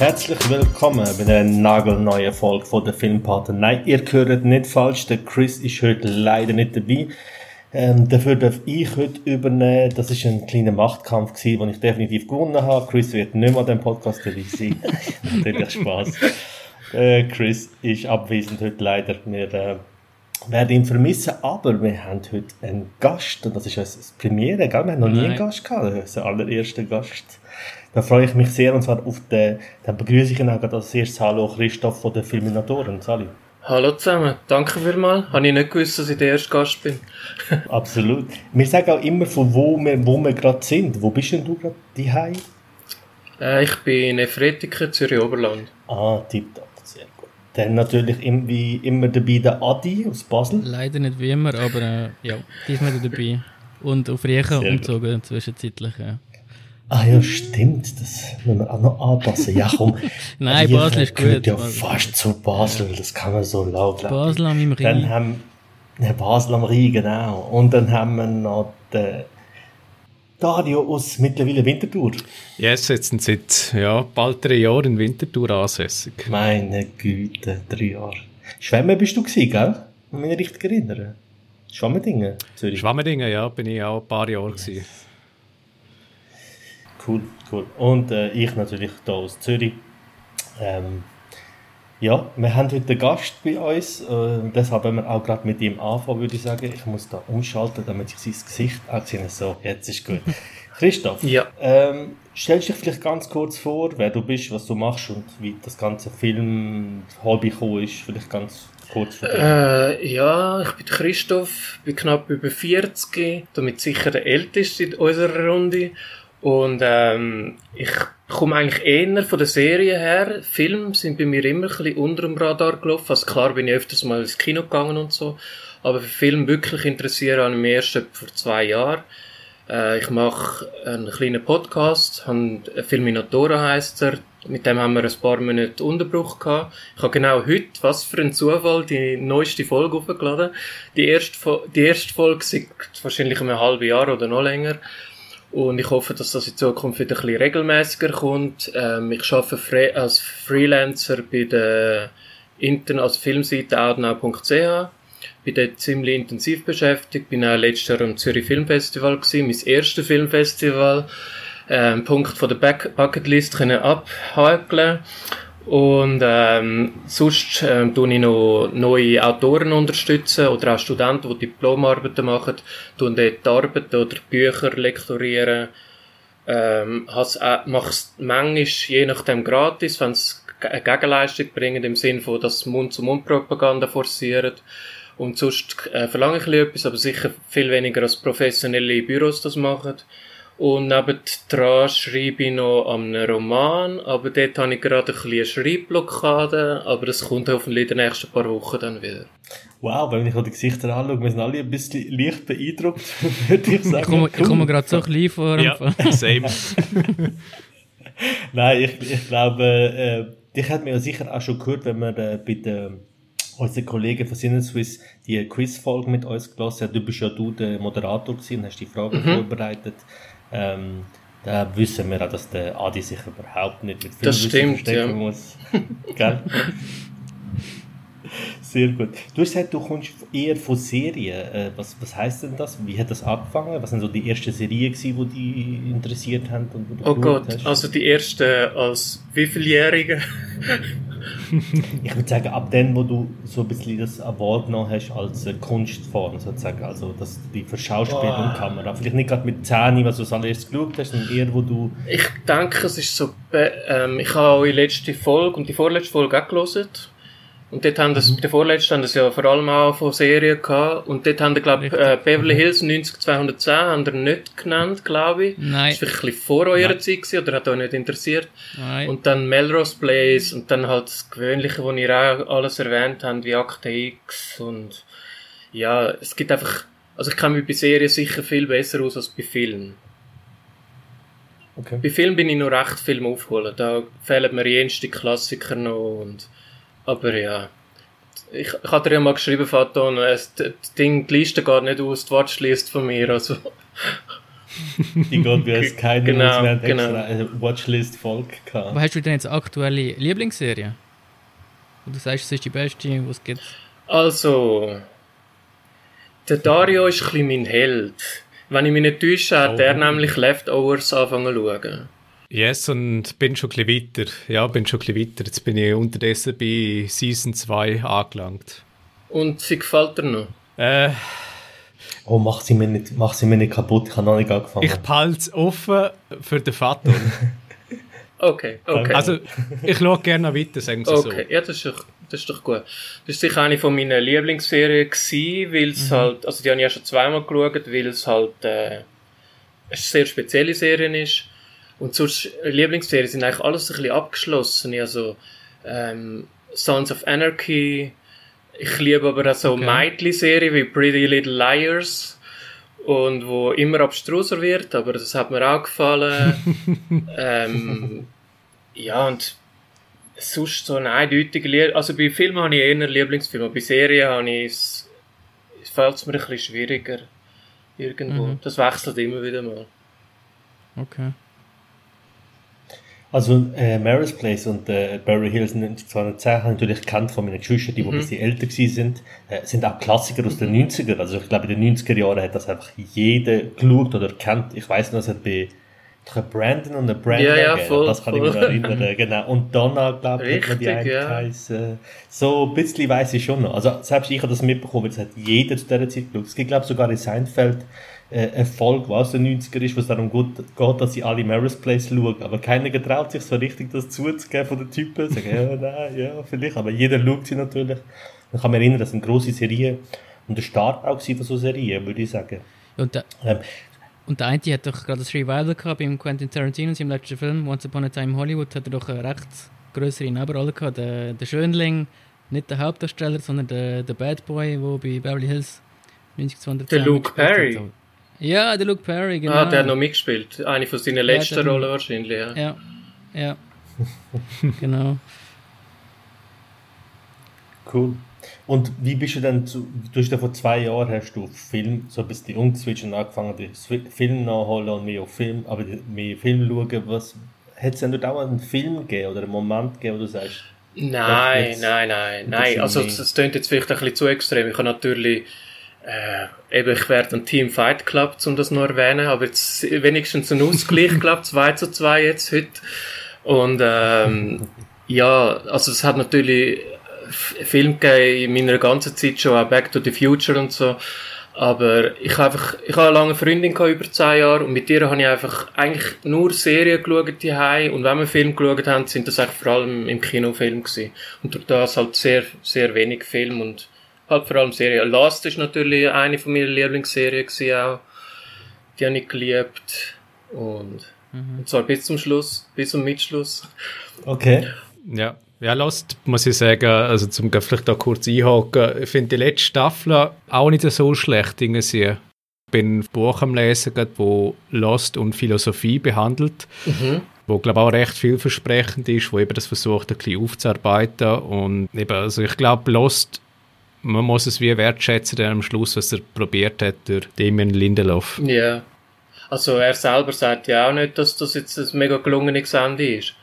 Herzlich willkommen bei einer nagelneuen Folge von der Filmpaten. Nein, ihr hört nicht falsch, der Chris ist heute leider nicht dabei. Ähm, dafür darf ich heute übernehmen. Das ist ein kleiner Machtkampf gewesen, den ich definitiv gewonnen habe. Chris wird nicht mehr an dem Podcast dabei sein. Natürlich Spaß. Äh, Chris ist abwesend heute leider. Wir äh, werden ihn vermissen, aber wir haben heute einen Gast und das ist das Premiere, gell? Wir haben noch nie einen Gast gehabt, das ist der allererste Gast. Da freue ich mich sehr und zwar auf den, dann begrüße ich ihn auch als erstes Hallo Christoph von den Filminatoren. Sali. Hallo zusammen, danke vielmals. Habe ich nicht gewusst, dass ich der erste Gast bin. Absolut. Wir sagen auch immer, von wo wir, wo wir gerade sind. Wo bist denn du gerade daheim? Äh, ich bin in Efretiken, Zürich Oberland. Ah, tipptopp, sehr gut. Dann natürlich wie immer dabei der Adi aus Basel. Leider nicht wie immer, aber äh, ja, diesmal dabei. Und auf Riechen umgezogen zwischenzeitlich. Ja. Ah ja, stimmt, das müssen wir auch noch anpassen. Ja, komm. Nein, Basel ist gut. ja fast zu Basel, das kann man so laut Basel am Rhein. Dann haben ja, Basel am Rhein, genau. Und dann haben wir noch den Dario aus mittlerweile Winterthur. Ja, yes, jetzt sind seit ja, bald drei Jahren in Winterthur ansässig. Meine Güte, drei Jahre. Schwemmen bist du gewesen, gell? Wenn ich mich richtig erinnere. Schwammendingen, Zürich. Schwammendingen, ja, bin ich auch ein paar Jahre yes. gewesen. Cool, cool. Und äh, ich natürlich hier aus Zürich. Ähm, ja, wir haben heute einen Gast bei uns. Äh, deshalb haben wir auch gerade mit ihm anfangen, würde ich sagen. Ich muss da umschalten, damit ich sein Gesicht auch sehe. So, jetzt ist gut. Christoph, ja. ähm, stellst dich vielleicht ganz kurz vor, wer du bist, was du machst und wie das ganze Film-Hobby gekommen ist. Vielleicht ganz. Äh, ja, ich bin Christoph, bin knapp über 40, damit sicher der Älteste in unserer Runde. Und ähm, ich komme eigentlich eher von der Serie her. Filme sind bei mir immer ein bisschen unter dem Radar gelaufen. Also klar bin ich öfters mal ins Kino gegangen und so. Aber für Film wirklich interessieren habe ich mich erst vor zwei Jahren. Äh, ich mache einen kleinen Podcast, Filminatoren heisst er. Mit dem haben wir ein paar Monate Unterbruch gehabt. Ich habe genau heute, was für ein Zufall, die neueste Folge aufgeladen. Die erste, die erste Folge seit wahrscheinlich einem halben Jahr oder noch länger. Und ich hoffe, dass das in Zukunft wieder ein bisschen regelmäßiger kommt. Ähm, ich arbeite als Freelancer bei der Internet, als Filmseite outnow.ch. Bin dort ziemlich intensiv beschäftigt. Bin auch letztes Jahr am Zürich Filmfestival gewesen, mein erstes Filmfestival. Ähm, Punkt von der Bucketlist können abhakeln. Und ähm, sonst ähm, tue ich noch neue Autoren unterstützen oder auch Studenten, die Diplomarbeiten machen, tun dort Arbeiten oder Bücher lektorieren. Ähm, äh, mache es manchmal je nachdem gratis, wenn es eine Gegenleistung bringen, im Sinne von, dass Mund-zu-Mund-Propaganda forcieren. Und sonst äh, verlange ich etwas, aber sicher viel weniger als professionelle Büros das machen. Und nebendran schreibe ich noch an einem Roman, aber dort habe ich gerade ein bisschen eine Schreibblockade, aber das kommt hoffentlich in den nächsten paar Wochen dann wieder. Wow, wenn ich die Gesichter anschaue, wir sind alle ein bisschen leicht beeindruckt, würde ich sagen. Ich komme, ich komme gerade so klein vor. Ja, same. Nein, ich, ich glaube, äh, dich hat mir ja sicher auch schon gehört, wenn wir äh, bei den unsere Kollegen von Sinneswiss die Quizfolge mit uns gelassen haben. Du bist ja du der Moderator gewesen, hast die Fragen mhm. vorbereitet. Ähm, da wissen wir auch, dass der Adi sich überhaupt nicht mit Filmwissen verstecken ja. muss. Gell? Sehr gut. Du hast gesagt, du kommst eher von Serien. Äh, was, was heißt denn das? Wie hat das angefangen? Was sind so die ersten Serien, gewesen, die dich interessiert haben? Und oh Gott, hast? also die erste als wievieljährige? ich würde sagen, ab dem, wo du so ein bisschen das Award genommen hast als äh, Kunstform, sozusagen, also dass die für Schauspiel oh. und Kamera, vielleicht nicht gerade mit Zähne, was du als allererstes geschaut hast, sondern eher, wo du... Ich denke, es ist so, ähm, ich habe auch die letzte Folge und die vorletzte Folge auch gelesen und dort haben das, mhm. bei der vorletzten haben das ja vor allem auch von Serien gehabt. Und dort haben glaube ich, äh, Beverly Hills 90210 haben die nicht genannt, glaube ich. Nein. Das war vielleicht ein bisschen vor eurer Nein. Zeit gewesen, oder hat euch nicht interessiert. Nein. Und dann Melrose Place und dann halt das Gewöhnliche, was ihr auch alles erwähnt habt, wie Akte X und, ja, es gibt einfach, also ich kann mich bei Serien sicher viel besser aus als bei Filmen. Okay. Bei Filmen bin ich noch recht Film aufholen. Da fehlen mir jenste Klassiker noch und, aber ja. Ich, ich hatte dir ja mal geschrieben, Faton, das Ding, die Liste geht nicht aus, die Watchlist von mir, also. Die geht bei uns keine Genau, wir haben genau. extra eine Watchlist-Folge gehabt. Aber hast du denn jetzt aktuelle Lieblingsserie? Wo du sagst, es ist die beste, was es gibt? Also, der Dario ist ein bisschen mein Held. Wenn ich mich nicht täusche, hat Oh. er nämlich Leftovers angefangen zu schauen. Yes, und bin schon ein bisschen weiter. Ja, bin schon ein bisschen weiter. Jetzt bin ich unterdessen bei Season 2 angelangt. Und sie gefällt dir noch? Äh, Oh, mach sie mir nicht, mach sie mir nicht kaputt, ich habe noch nicht angefangen. ich behalte es offen für den Vater. Okay, okay. Also, ich schaue gerne noch weiter, sagen Sie Okay, ja, das ist, doch, das ist doch gut. Das ist sicher eine von meinen Lieblingsserien gewesen, weil es halt, also die habe ich ja schon zweimal geschaut, weil es halt äh, eine sehr spezielle Serie ist. Und sonst, Lieblingsserien sind eigentlich alles ein bisschen abgeschlossen. Also, ähm, Sons of Anarchy, ich liebe aber auch so Okay. Meitli-Serien wie Pretty Little Liars. Und wo immer abstruser wird, aber das hat mir auch gefallen. ähm, ja, und sonst so eine eindeutige Lieb Also bei Filmen habe ich eher Lieblingsfilme, bei Serien habe ich es, es fällt es mir ein bisschen schwieriger. Irgendwo. Mhm. Das wechselt immer wieder mal. Okay. Also äh, Mary's Place und äh, Barry Hills 1910 habe ich natürlich gekannt von meinen Geschwistern, die, die ein bisschen älter gewesen sind. Äh, sind auch Klassiker aus den 90er. Also ich glaube, in den 90er Jahren hat das einfach jeder geschaut oder kennt. Ich weiß noch, es hat bei ich Brandon und der Brandon Ja, ja, voll, das kann ich voll. mich noch erinnern. genau. Und Donna, glaube ich, hat man die eine ja. geheißen. So ein bisschen weiss ich schon noch. Also selbst ich habe das mitbekommen, es hat jeder zu dieser Zeit geschaut. Es gibt, glaube ich, sogar in Seinfeld äh, Folge, die aus den 90er ist, wo es darum geht, geht, dass sie alle Mary's Place schauen. Aber keiner getraut sich so richtig, das zuzugeben von den Typen. Sagen, ja, nein, ja, vielleicht. Aber jeder schaut sie natürlich. Ich kann mich erinnern, das sind grosse Serien. Und der Start auch von so Serien, würde ich sagen. Und der, Ähm, und der eine hat doch gerade das Revival gehabt beim Quentin Tarantino, seinem letzten Film, Once Upon a Time in Hollywood, hat er doch eine recht größere Nebenrolle gehabt. Der, der Schönling, nicht der Hauptdarsteller, sondern der, der Bad Boy, der bei Beverly Hills 90 Der Luke Perry? Ja, der Luke Perry, genau. Ah, der hat noch mitgespielt. Eine von seinen letzten der- Rollen wahrscheinlich, ja. Ja, ja. genau. Cool. Und wie bist du denn zu, du hast ja vor zwei Jahren hast du auf Film so ein bisschen umgeswitcht und angefangen, den Film nachholen und mehr auf Film, aber mehr Film schauen. Was, hat es denn dort auch einen Film gegeben oder einen Moment gegeben, wo du sagst, Nein, nein, nein, nein. Also das klingt jetzt vielleicht ein bisschen zu extrem. Ich habe natürlich äh, eben, ich werde ein Team Fight Club, um das noch erwähnen, aber jetzt wenigstens ein Ausgleich, glaube 2 zu 2 jetzt heute. Und ähm, ja, also es hat natürlich F- Filme gegeben in meiner ganzen Zeit schon, auch Back to the Future und so. Aber ich habe einfach, ich habe eine lange Freundin gehabt, über 10 Jahre, und mit ihr habe ich einfach eigentlich nur Serien geschaut die Und wenn wir Film geschaut haben, sind das eigentlich vor allem im Kinofilm gewesen. Und durch das halt sehr, sehr wenig Film und halt vor allem Serien. Last ist natürlich eine von meiner Lieblingsserien gewesen auch. Die habe ich geliebt. Und, und zwar bis zum Schluss, bis zum Mitschluss. okay, Ja, ja, Lost, muss ich sagen, also zum vielleicht da kurz einhaken, ich finde die letzte Staffel auch nicht so schlecht irgendwie. Ich bin ein Buch am Lesen, wo Lost und Philosophie behandelt, wo glaube auch recht vielversprechend ist, wo eben das versucht, ein bisschen aufzuarbeiten und eben, also ich glaube, Lost, man muss es wie wertschätzen dann am Schluss, was er probiert hat durch Damien Lindelof. Ja. Also er selber sagt ja auch nicht, dass das jetzt ein mega gelungenes Ende ist.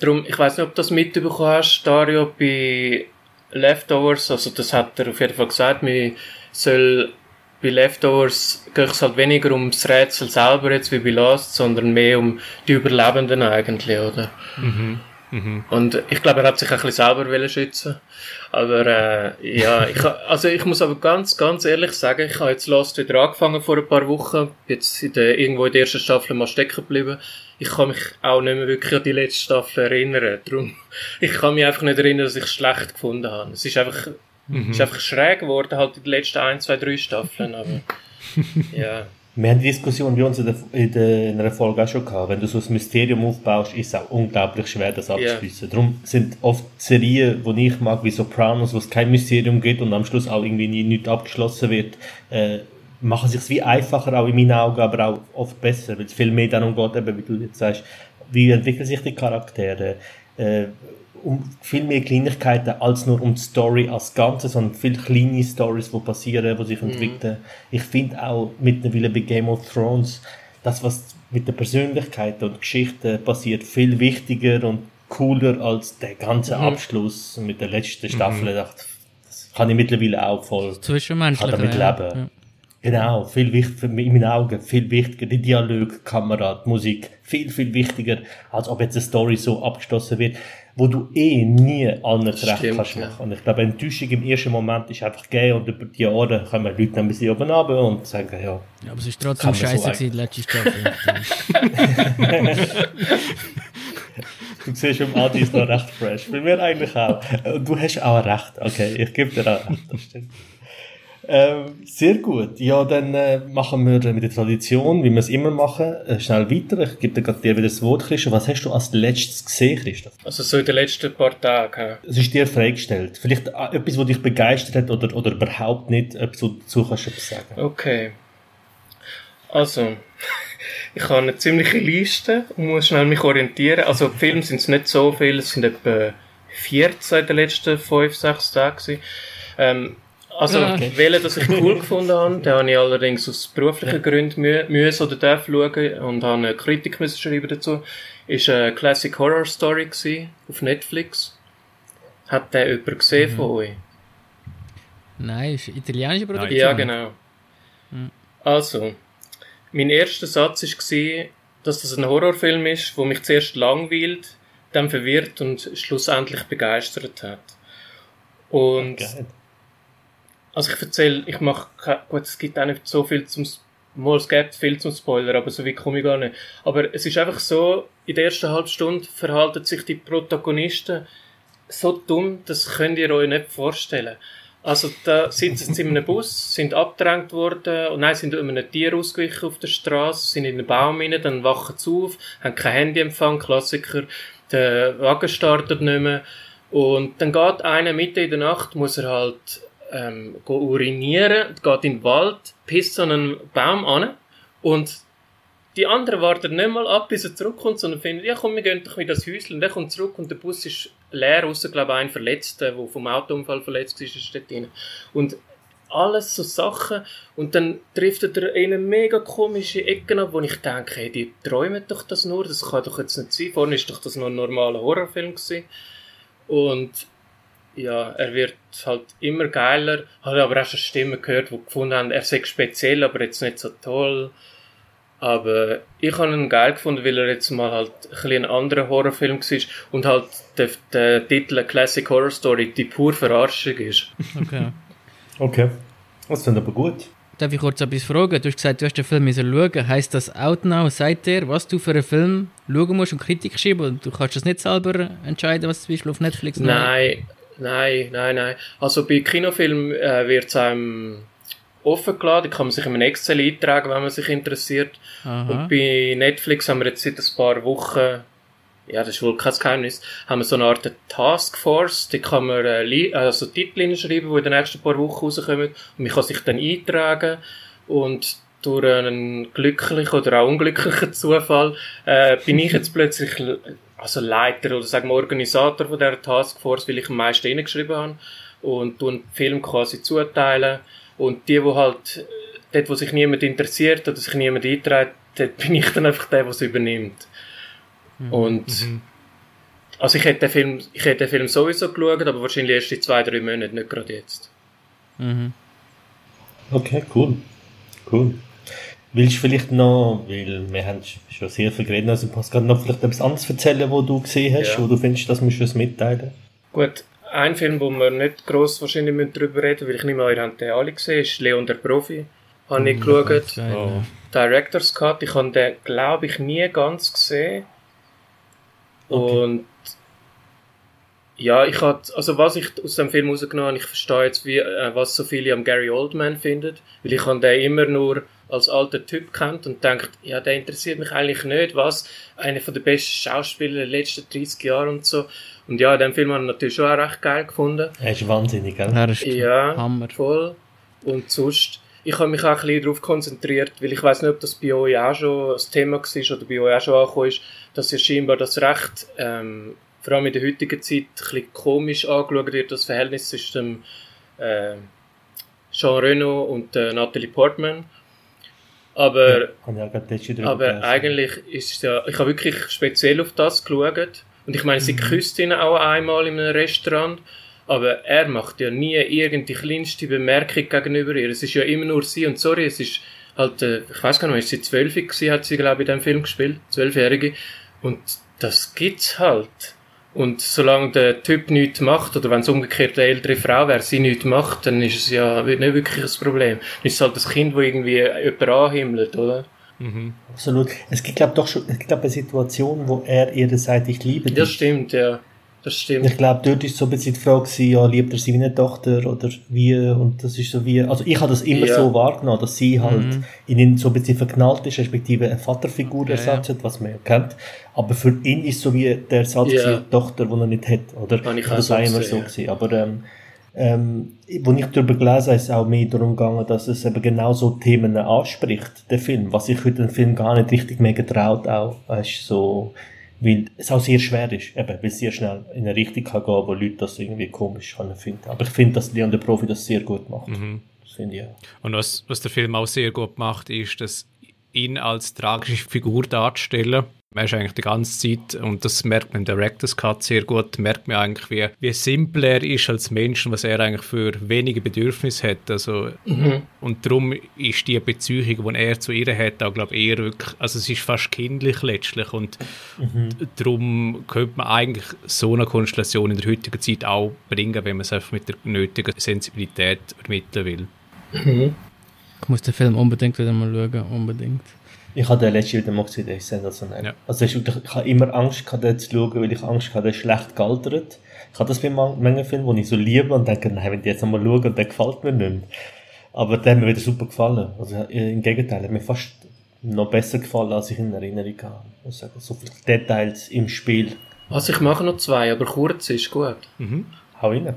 Darum, ich weiß nicht, ob du das mitbekommen hast, Dario, bei Leftovers, also das hat er auf jeden Fall gesagt, man soll bei Leftovers geht es halt weniger ums Rätsel selber jetzt wie bei Lost, sondern mehr um die Überlebenden eigentlich, oder? Und ich glaube, er hat sich ein bisschen selber wollen schützen. Aber äh, ja, ich, also ich muss aber ganz, ganz ehrlich sagen, ich habe jetzt Lost wieder angefangen vor ein paar Wochen, jetzt in der, irgendwo in der ersten Staffel mal stecken geblieben. Ich kann mich auch nicht mehr wirklich an die letzte Staffel erinnern. Darum, ich kann mich einfach nicht erinnern, dass ich es schlecht gefunden habe. Es ist einfach, es ist einfach schräg geworden, halt in den letzten ein, zwei, drei Staffeln, aber ja. Wir haben die Diskussion bei uns in, der, in, der, in einer Folge auch schon gehabt. Wenn du so ein Mysterium aufbaust, ist es auch unglaublich schwer, das abzuschließen. Darum sind oft Serien, die ich mag, wie Sopranos, wo es kein Mysterium gibt und am Schluss auch irgendwie nie nichts abgeschlossen wird, äh, machen sich wie einfacher, auch in meinen Augen, aber auch oft besser, weil es viel mehr darum geht, eben, wie du jetzt sagst, wie entwickeln sich die Charaktere, äh, um viel mehr Kleinigkeiten als nur um die Story als Ganze, sondern viele kleine Stories, die passieren, die sich entwickeln. Ich finde auch mittlerweile bei Game of Thrones, das, was mit der Persönlichkeit und Geschichte passiert, viel wichtiger und cooler als der ganze Abschluss mit der letzten Staffel. Das kann ich mittlerweile auch voll Zwischenmenschlich. damit leben. Ja. Genau, viel wichtiger, in meinen Augen, viel wichtiger, die Dialog, Kamera, die Musik, viel, viel wichtiger, als ob jetzt eine Story so abgeschlossen wird, wo du eh nie allen recht Stimmt, kannst ja. machen. Und ich glaube, Enttäuschung im ersten Moment ist einfach gegeben und über die Jahre kommen Leute dann ein bisschen oben runter und sagen, ja, Ja, aber es war trotzdem so scheiße, ein- gewesen, die letzte Staffel. du siehst, im Adi ist noch recht fresh. Bei mir eigentlich auch. Und du hast auch recht. Okay, ich gebe dir auch recht, das stimmt. Ähm, sehr gut. Ja, dann äh, machen wir mit der Tradition, wie wir es immer machen, äh, schnell weiter. Ich gebe dir gerade dir wieder das Wort, Christoph. Was hast du als letztes gesehen, Christoph? Also so in den letzten paar Tagen. Es ist dir freigestellt. Vielleicht äh, etwas, was dich begeistert hat oder, oder überhaupt nicht, etwas, wo du dazu kannst du etwas sagen. Okay. Also, ich habe eine ziemliche Liste und muss schnell mich orientieren. Also, Filme sind es nicht so viele, es sind etwa 14 in den letzten 5, 6 Tagen. Ähm, also, Ah. okay. welchen, das ich cool gefunden habe, den habe ich allerdings aus beruflichen Gründen mü müssen oder darf schauen und habe eine Kritik müssen schreiben dazu. Ist eine Classic Horror Story gewesen, auf Netflix. Hat der jemand gesehen von euch? Nein, ist eine italienische Produktion. Ja, genau. Also, mein erster Satz war, dass das ein Horrorfilm ist, wo mich zuerst langweilt, dann verwirrt und schlussendlich begeistert hat. Und Geil. Also ich erzähle, ich mache, gut, es gibt auch nicht so viel zum, es gibt viel zum Spoiler, aber so weit komme ich gar nicht. Aber es ist einfach so, in der ersten halben Stunde verhalten sich die Protagonisten so dumm, das könnt ihr euch nicht vorstellen. Also da sind sie in einem Bus, sind abgedrängt worden, und nein, sind einem Tier ausgewichen auf der Straße, sind in einen Baum rein, dann wachen sie auf, haben kein Handyempfang, Klassiker, der Wagen startet nicht mehr, und dann geht einer mitten in der Nacht, muss er halt ähm, urinieren, geht in den Wald, pisst an einen Baum an, und die anderen warten nicht mal ab, bis er zurückkommt, sondern finden, ja komm, wir gehen doch wieder das Häuschen. Und er kommt zurück und der Bus ist leer, außer glaube ich ein Verletzter, der vom Autounfall verletzt ist, ist dort drin. Und alles so Sachen. Und dann trifft er in eine mega komische Ecke ab, wo ich denke, hey, die träumen doch das nur, das kann doch jetzt nicht sein. Vorne ist doch das nur ein normaler Horrorfilm gewesen. Und ja, er wird halt immer geiler. Habe aber auch schon Stimmen gehört, die gefunden haben, er sei speziell, aber jetzt nicht so toll. Aber ich habe ihn geil gefunden, weil er jetzt mal halt ein bisschen ein anderer Horrorfilm war und halt der, der Titel Classic Horror Story die pure Verarschung ist. Okay. Okay. Das klingt aber gut. Darf ich kurz etwas fragen? Du hast gesagt, du hast den Film müssen schauen. Heißt das Outnow, sagt dir, was du für einen Film schauen musst und Kritik schreiben? Und du kannst das nicht selber entscheiden, was zum Beispiel auf Netflix Nein, nein, nein, nein. Also bei Kinofilmen äh, wird es einem offen geladen, da kann man sich in einem Excel eintragen, wenn man sich interessiert. Aha. Und bei Netflix haben wir jetzt seit ein paar Wochen, ja, das ist wohl kein Geheimnis, haben wir so eine Art Taskforce, die kann man äh, also Titel hinschreiben, die in den nächsten paar Wochen rauskommen und man kann sich dann eintragen und durch einen glücklichen oder auch unglücklichen Zufall äh, bin ich jetzt plötzlich also Leiter oder sagen wir Organisator von dieser Taskforce, weil ich am meisten hingeschrieben habe und tun den Film quasi zuteilen und die, wo halt dort, wo sich niemand interessiert oder sich niemand einträgt, dort bin ich dann einfach der, der es übernimmt. Und also ich hätte den Film, ich hätte den Film sowieso geschaut, aber wahrscheinlich erst in zwei, drei Monaten, nicht gerade jetzt. Mhm. Okay, cool. Cool. Willst du vielleicht noch, weil wir haben schon sehr viel geredet, also Pascal, noch vielleicht etwas anderes erzählen, wo du gesehen hast, Ja. wo du findest, das musst du uns mitteilen? Gut, ein Film, wo wir nicht gross wahrscheinlich müssen drüber reden weil ich nicht mal, ihr habt den alle gesehen, ist Leon der Profi. Habe ich geschaut. Ganz geil, Oh. Director's Cut, ich habe den, glaube ich, nie ganz gesehen. Okay. Und ja, ich hatte, also was ich aus dem Film rausgenommen habe, ich verstehe jetzt, wie, äh, was so viele am Gary Oldman finden, weil ich habe den immer nur als alter Typ kennt und denkt, ja, der interessiert mich eigentlich nicht, was, einer von der besten Schauspieler der letzten 30 Jahre und so. Und ja, den Film habe ich natürlich schon auch recht geil gefunden. Er ist wahnsinnig, gell? Ja, das ist Ja, Hammer. voll. Und sonst, ich habe mich auch ein bisschen darauf konzentriert, weil ich weiß nicht, ob das bei euch auch schon das Thema war oder bei euch auch schon angekommen ist, dass ihr scheinbar das Recht ähm, vor allem in der heutigen Zeit ein bisschen komisch angeschaut wird, das Verhältnis zwischen äh, Jean Reno und äh, Natalie Portman. Aber, ja, aber eigentlich ist es ja, ich habe wirklich speziell auf das geschaut. Und ich meine, sie mhm. küsst ihn auch einmal in einem Restaurant. Aber er macht ja nie irgendeine kleinste Bemerkung gegenüber ihr. Es ist ja immer nur sie und sorry, es ist halt, äh, ich weiß gar nicht, ist sie zwölf gewesen, hat sie glaube ich in dem Film gespielt, zwölfjährige. Und das gibt's halt. Und solange der Typ nichts macht, oder wenn es umgekehrt eine ältere Frau wäre, sie nichts macht, dann ist es ja nicht wirklich ein Problem. Dann ist es halt das Kind, das irgendwie jemand anhimmelt, oder? Mhm. Absolut. Es gibt, glaube doch schon, es gibt eine Situation, wo er ihr sagt, ich liebe dich. Das stimmt, ja. Das stimmt. Ich glaube, dort ist so ein bisschen die Frage ja, liebt er sie wie eine Tochter oder wie, und das ist so wie, also ich habe das immer ja. so wahrgenommen, dass sie halt mhm. in ihn so ein bisschen verknallt ist, respektive eine Vaterfigur ersetzt, ja, ja. was man ja kennt. Aber für ihn ist so wie der Ersatz ja. die Tochter, die er nicht hat, oder? Habe ich das war immer so gewesen. Aber, ähm, ähm, wo ich darüber gelesen habe, ist es auch mehr darum gegangen, dass es eben genau so Themen anspricht, der Film, was ich heute den Film gar nicht richtig mehr getraut auch, weißt, so, weil es auch sehr schwer ist, eben, weil es sehr schnell in eine Richtung kann gehen, wo Leute das irgendwie komisch finden. Aber ich finde, dass Leon der Profi das sehr gut macht. Mhm. Das finde ich auch. Und was, was der Film auch sehr gut macht, ist, dass ihn als tragische Figur darzustellen, man ist eigentlich die ganze Zeit, und das merkt man im Director's Cut sehr gut, merkt man eigentlich, wie, wie simpel er ist als Mensch und was er eigentlich für wenige Bedürfnisse hat. Also, mhm. Und darum ist die Beziehung, die er zu ihr hat, auch, glaube ich, eher wirklich, also es ist fast kindlich letztlich und mhm. darum könnte man eigentlich so eine Konstellation in der heutigen Zeit auch bringen, wenn man es einfach mit der nötigen Sensibilität ermitteln will. Mhm. Ich muss den Film unbedingt wieder mal schauen, unbedingt. Ich habe den letzten wieder mal gesehen, der ist sensationell. Ja. Also ich, ich habe immer Angst gehabt, den zu schauen, weil ich Angst hatte, der ist schlecht gealtert. Ich habe das bei manchen Filmen, die ich so liebe und denke, nein, wenn die jetzt einmal schauen, der gefällt mir nicht mehr. Aber der hat mir wieder super gefallen. Also im Gegenteil, hat mir fast noch besser gefallen, als ich in Erinnerung habe. Ich so viele Details im Spiel. Also ich mache noch zwei, aber kurz ist gut. Mhm. Hau rein.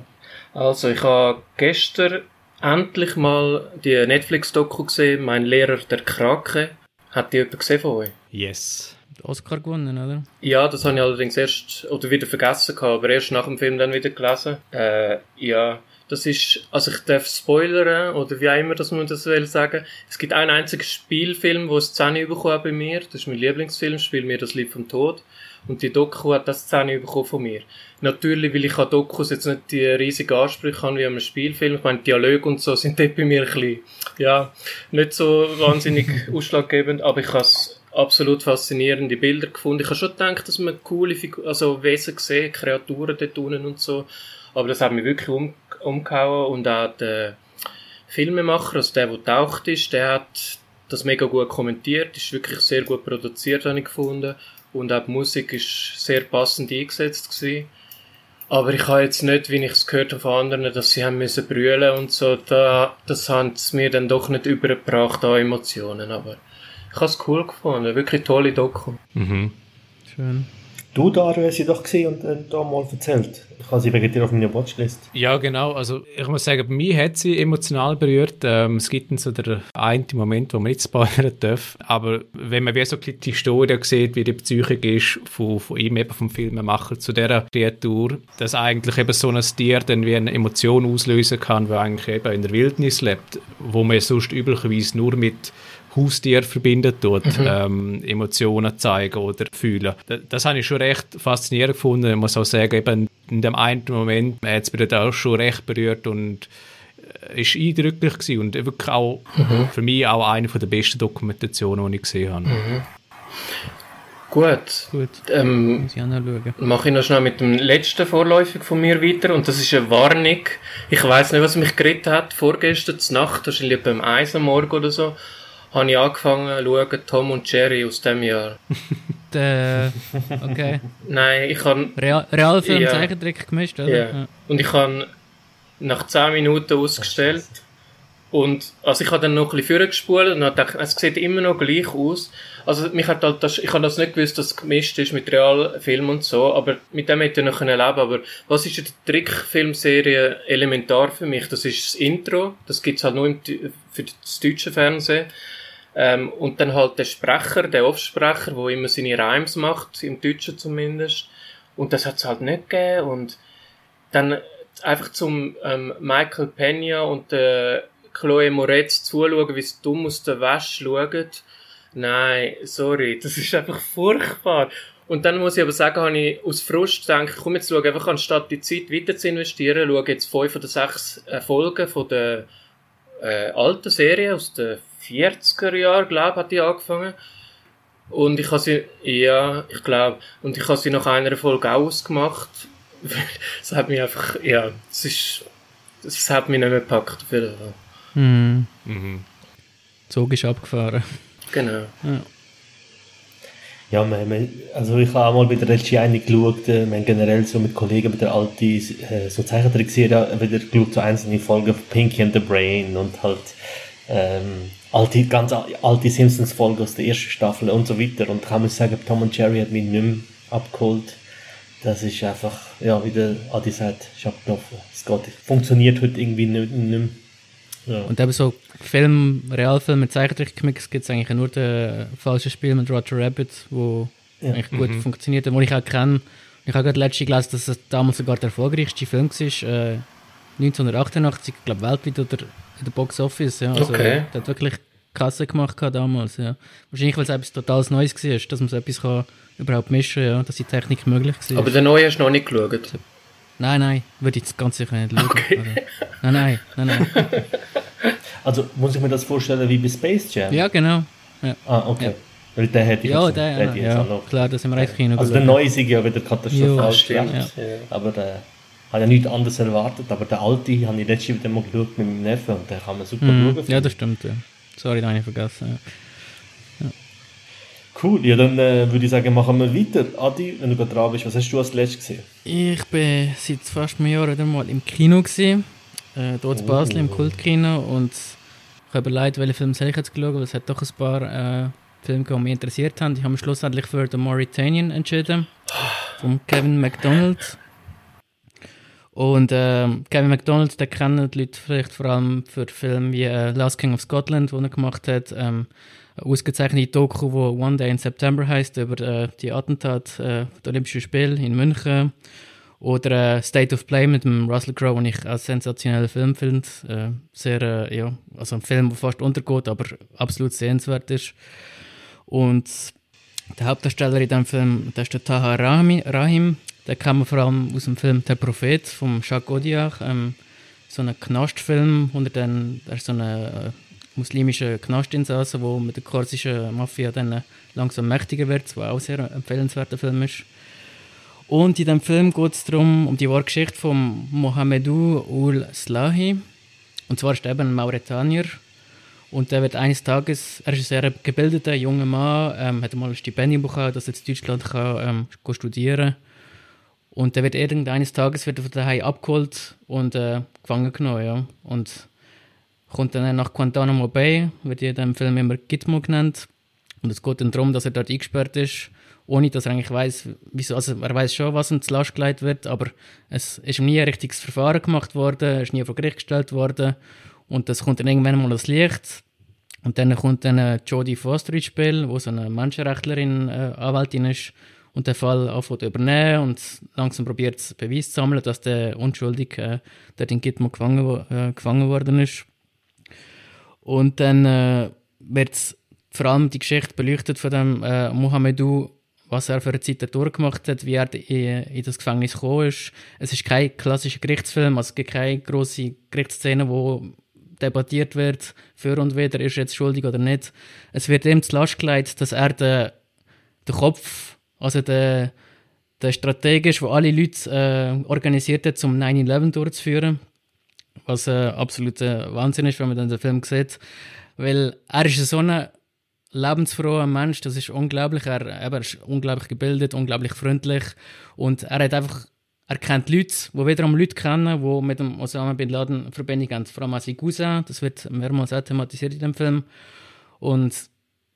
Also ich habe gestern endlich mal die Netflix-Doku gesehen, Mein Lehrer der Krake. Hat die jemand gesehen von euch? Yes. Oscar gewonnen, oder? Ja, das habe ich allerdings erst, oder wieder vergessen gehabt, aber erst nach dem Film dann wieder gelesen. Äh, ja, das ist, also ich darf spoilern, oder wie auch immer, dass man das will sagen. Es gibt einen einzigen Spielfilm, wo es 10 bekommen bei mir. Das ist mein Lieblingsfilm, Spiel mir das Lied vom Tod. Und die Doku hat das 10 bekommen von mir. Natürlich, weil ich an Dokus jetzt nicht die riesigen Ansprüche habe wie an einem Spielfilm. Ich meine, Dialoge und so sind dort bei mir ein bisschen, ja, nicht so wahnsinnig ausschlaggebend, aber ich habe absolut faszinierende Bilder gefunden. Ich habe schon gedacht, dass man coole Figur also Wesen gesehen, Kreaturen dort unten und so. Aber das hat mich wirklich um, umgehauen und auch der Filmemacher, also der, der taucht ist, der hat das mega gut kommentiert, ist wirklich sehr gut produziert, habe ich gefunden. Und auch die Musik ist sehr passend eingesetzt gewesen. Aber ich habe jetzt nicht, wie ich es gehört habe von anderen, dass sie haben müssen brüllen und so. Da, das haben sie mir dann doch nicht übergebracht an Emotionen. Aber ich habe es cool gefunden. Wirklich tolle Doku. Mhm. Schön. Du, Dario, hast sie doch gesehen und äh, da mal erzählt. Ich habe sie wegen dir auf meiner Watchlist. Ja, genau. Also ich muss sagen, bei mir hat sie emotional berührt. Ähm, es gibt so der einen Moment, wo man nicht spoilern darf. Aber wenn man wie so die Historie sieht, wie die Psyche ist von, von ihm, eben vom Filmemacher zu dieser Kreatur, dass eigentlich eben so ein Tier dann wie eine Emotion auslösen kann, weil eigentlich eben in der Wildnis lebt, wo man sonst üblicherweise nur mit Haustier verbindet dort, mhm. ähm, Emotionen zeigen oder fühlen. Das, das habe ich schon recht faszinierend gefunden. Ich muss auch sagen, eben in dem einen Moment hat es mich da auch schon recht berührt und äh, ist eindrücklich gewesen und wirklich auch mhm. für mich auch eine der besten Dokumentationen, die ich gesehen habe. Mhm. Gut. Gut. Ähm, mache ich noch schnell mit dem letzten Vorläufig von mir weiter und das ist eine Warnung. Ich weiß nicht, was mich geredet hat. Vorgestern, Nacht, wahrscheinlich beim Eis am Morgen oder so, habe ich angefangen zu schauen, Tom und Jerry aus dem Jahr. Der, okay. Nein, ich habe... Real, Realfilm, ja. Zeichentrick gemischt, oder? Ja. ja. Und ich habe nach 10 Minuten ausgestellt und also ich habe dann noch ein bisschen vorgespult und habe gedacht, es sieht immer noch gleich aus. Also mich hat halt das, ich habe das nicht gewusst, dass es gemischt ist mit Realfilm und so, aber mit dem hätte ich noch leben Aber was ist die Trickfilmserie elementar für mich? Das ist das Intro, das gibt's halt nur im, für das deutsche Fernsehen. Ähm, und dann halt der Sprecher, der Offsprecher, wo immer seine Rhymes macht, im Deutschen zumindest. Und das hat es halt nicht gegeben. Und dann einfach zum ähm, Michael Pena und der Chloe Moretz zuschauen, wie sie dumm aus der Wäsche schauen. Nein, sorry, das ist einfach furchtbar. Und dann muss ich aber sagen, habe ich aus Frust gedacht, komm jetzt schau einfach anstatt die Zeit weiter zu investieren, schau jetzt fünf oder sechs Folgen von der äh, alten Serie aus den 40er Jahren, glaube ich, hat die angefangen. Und ich habe sie, ja, ich glaube, und ich habe sie nach einer Folge ausgemacht. das hat mich einfach, ja, es ist, das hat mich nicht mehr gepackt, auf jeden Fall. Mhm. Mhm. Zug ist abgefahren. Genau. Ja. Ja, man, man, also ich habe auch mal wieder der Reggiani geschaut, äh, wir haben generell so mit Kollegen mit der alten äh, so Zeichentrickserie wieder geschaut, so einzelne Folgen von Pinky and the Brain und halt ähm, alte, ganz alte Simpsons-Folgen aus der ersten Staffel und so weiter. Und kann man sagen, Tom und Jerry hat mich nicht mehr abgeholt. Das ist einfach, ja, wie der Adi sagt, ich habe abgelaufen. Es geht, funktioniert heute irgendwie nicht, nicht mehr. Ja. Und eben so Film, Realfilm mit Zeichentrickcomics gibt es eigentlich nur das falsche Spiel mit Roger Rabbit, wo ja. eigentlich gut mhm. funktioniert, wo ich auch kenne. Ich habe gerade letztens gelesen, dass es damals sogar der erfolgreichste Film war. Äh, 1988, ich glaube weltweit oder in der Box Office. Ja. Also, okay. Der hat wirklich Kasse gemacht damals. Ja. Wahrscheinlich, weil es etwas total Neues war, dass man so etwas kann überhaupt mischen kann, ja, dass die Technik möglich war. Aber den neuen hast du noch nicht geschaut? Nein, nein, würde ich ganz sicher nicht schauen. Okay. Also, nein, nein, nein, nein. Also muss ich mir das vorstellen wie bei Space Jam? Ja, genau. Ja. Ah, okay. Ja. Weil der hätte ich Ja, jetzt, der, der ja, ja. klar, das haben wir echt Kino Also der neue ist ja wieder katastrophal schlecht. Ja. Aber der habe ja nichts anderes erwartet, aber der alte habe ich letztes wieder mal geschaut mit meinem Neffen und der kann man super mm, schauen. Ja, das stimmt, ja. Sorry, da habe ich vergessen. Ja. Cool, ja dann äh, würde ich sagen, machen wir weiter. Adi, wenn du gerade dran bist, was hast du als letztes gesehen? Ich bin seit fast einem Jahr wieder mal im Kino gesehen, äh, dort in oh. Basel im Kultkino und ich habe überlegt, welche Filme soll ich jetzt schauen, weil es hat doch ein paar äh, Filme, die mich interessiert haben. Ich habe mich schlussendlich für The Mauritanian entschieden, von Kevin MacDonald. Und äh, Kevin McDonald, den kennen die Leute vielleicht vor allem für Filme wie äh, Last King of Scotland, den er gemacht hat. Ähm, ausgezeichnete Doku, wo One Day in September heißt über äh, die Attentat äh, der Olympischen Spiele in München. Oder äh, State of Play mit dem Russell Crowe, den ich als sensationellen Film finde. Äh, sehr, äh, ja, also ein Film, der fast untergeht, aber absolut sehenswert ist. Und der Hauptdarsteller in diesem Film, das ist der Taha Rahim. Kennt man vor allem aus dem Film Der Prophet von Jacques Audiard. Ähm, so ein Knastfilm, unter den, ist so ein äh, muslimischer Knastinsasse, der mit der korsischen Mafia dann langsam mächtiger wird, was auch sehr empfehlenswerter Film ist. Und in diesem Film geht es darum, um die wahre Geschichte von Mohamedou Ul Slahi. Und zwar ist er eben ein Mauretanier. Und der wird eines Tages, er ist ein sehr gebildeter junger Mann, ähm, hat mal ein Stipendium bekommen, dass er in Deutschland kann, ähm, studieren kann und der wird irgendeines Tages wird von daheim abgeholt und äh, gefangen genommen, ja. Und kommt dann nach Guantanamo Bay, wird in dem Film immer Gitmo genannt. Und es geht dann darum, dass er dort eingesperrt ist, ohne dass er eigentlich weiß, wieso. Also er weiß schon, was ihm zu Last gelegt wird, aber es ist ihm nie ein richtiges Verfahren gemacht worden, er ist nie vor Gericht gestellt worden. Und das kommt dann irgendwann mal ans Licht. Und dann kommt dann äh, Jodie Foster ins Spiel, wo so eine Menschenrechtlerin, äh, Anwältin ist und den Fall anfängt übernehmen und langsam probiert Beweis zu sammeln, dass der unschuldig äh, dort in Gitmo gefangen, äh, gefangen worden ist. Und dann äh, wird vor allem die Geschichte beleuchtet von dem äh, Mohamedou, was er für eine Zeit durchgemacht hat, wie er in, in das Gefängnis gekommen ist. Es ist kein klassischer Gerichtsfilm, also es gibt keine grosse Gerichtsszene, wo debattiert wird, für und wider, ist er jetzt schuldig oder nicht. Es wird ihm zu Last gelegt, dass er den, den Kopf also der, der strategisch, wo alle Leute äh, organisiert hat, um 9-11 durchzuführen. Was äh, absoluter Wahnsinn ist, wenn man dann den Film sieht. Weil er ist so ein lebensfroher Mensch, das ist unglaublich. Er, er ist unglaublich gebildet, unglaublich freundlich. Und er hat einfach er kennt Leute, die wiederum Leute kennen, die mit dem Osama Bin Laden Verbindung haben. Vor allem sein Cousin, das wird mehrmals auch thematisiert in dem Film. Und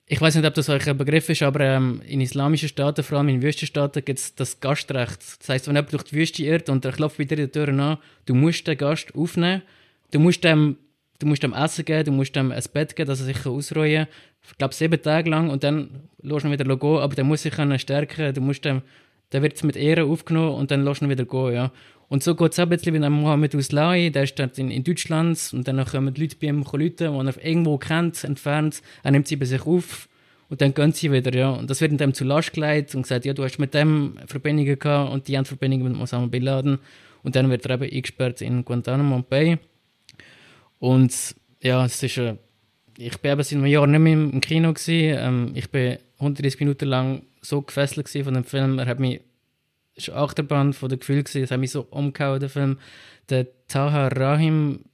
ich weiß nicht, ob das euch ein Begriff ist, aber ähm, in islamischen Staaten, vor allem in Wüstenstaaten, gibt es das Gastrecht. Das heißt, wenn jemand durch die Wüste irrt und er klopft wieder die Tür an, du musst den Gast aufnehmen, du musst dem, du musst dem Essen geben, du musst dem ein Bett geben, dass er sich ausruhen kann. Ich glaube, sieben Tage lang und dann lässt ihn wieder gehen, aber der muss sich stärken, du musst dem dann wird mit Ehre aufgenommen und dann lässt ihn wieder gehen, ja. Und so geht es auch ein bisschen wie der Mohammed Uslai, der ist dort in, in Deutschland und dann kommen die Leute bei ihm Leute, die er irgendwo kennt, entfernt, er nimmt sie bei sich auf und dann gehen sie wieder, ja. Und das wird ihm zu Last gelegt und gesagt, ja, du hast mit dem Verbindungen gehabt und die haben Verbindungen mit Osama Bin Laden. Und dann wird er eben eingesperrt in Guantanamo Bay. Und ja, es ist, äh, ich bin eben seit einem Jahr nicht mehr im Kino. Ähm, ich bin 130 Minuten lang so gefesselt von dem Film. Er hat mich es war Achterbahn von der Gefühl gewesen, es hat mich so umgehauen, der Film. Der Taha Rahim,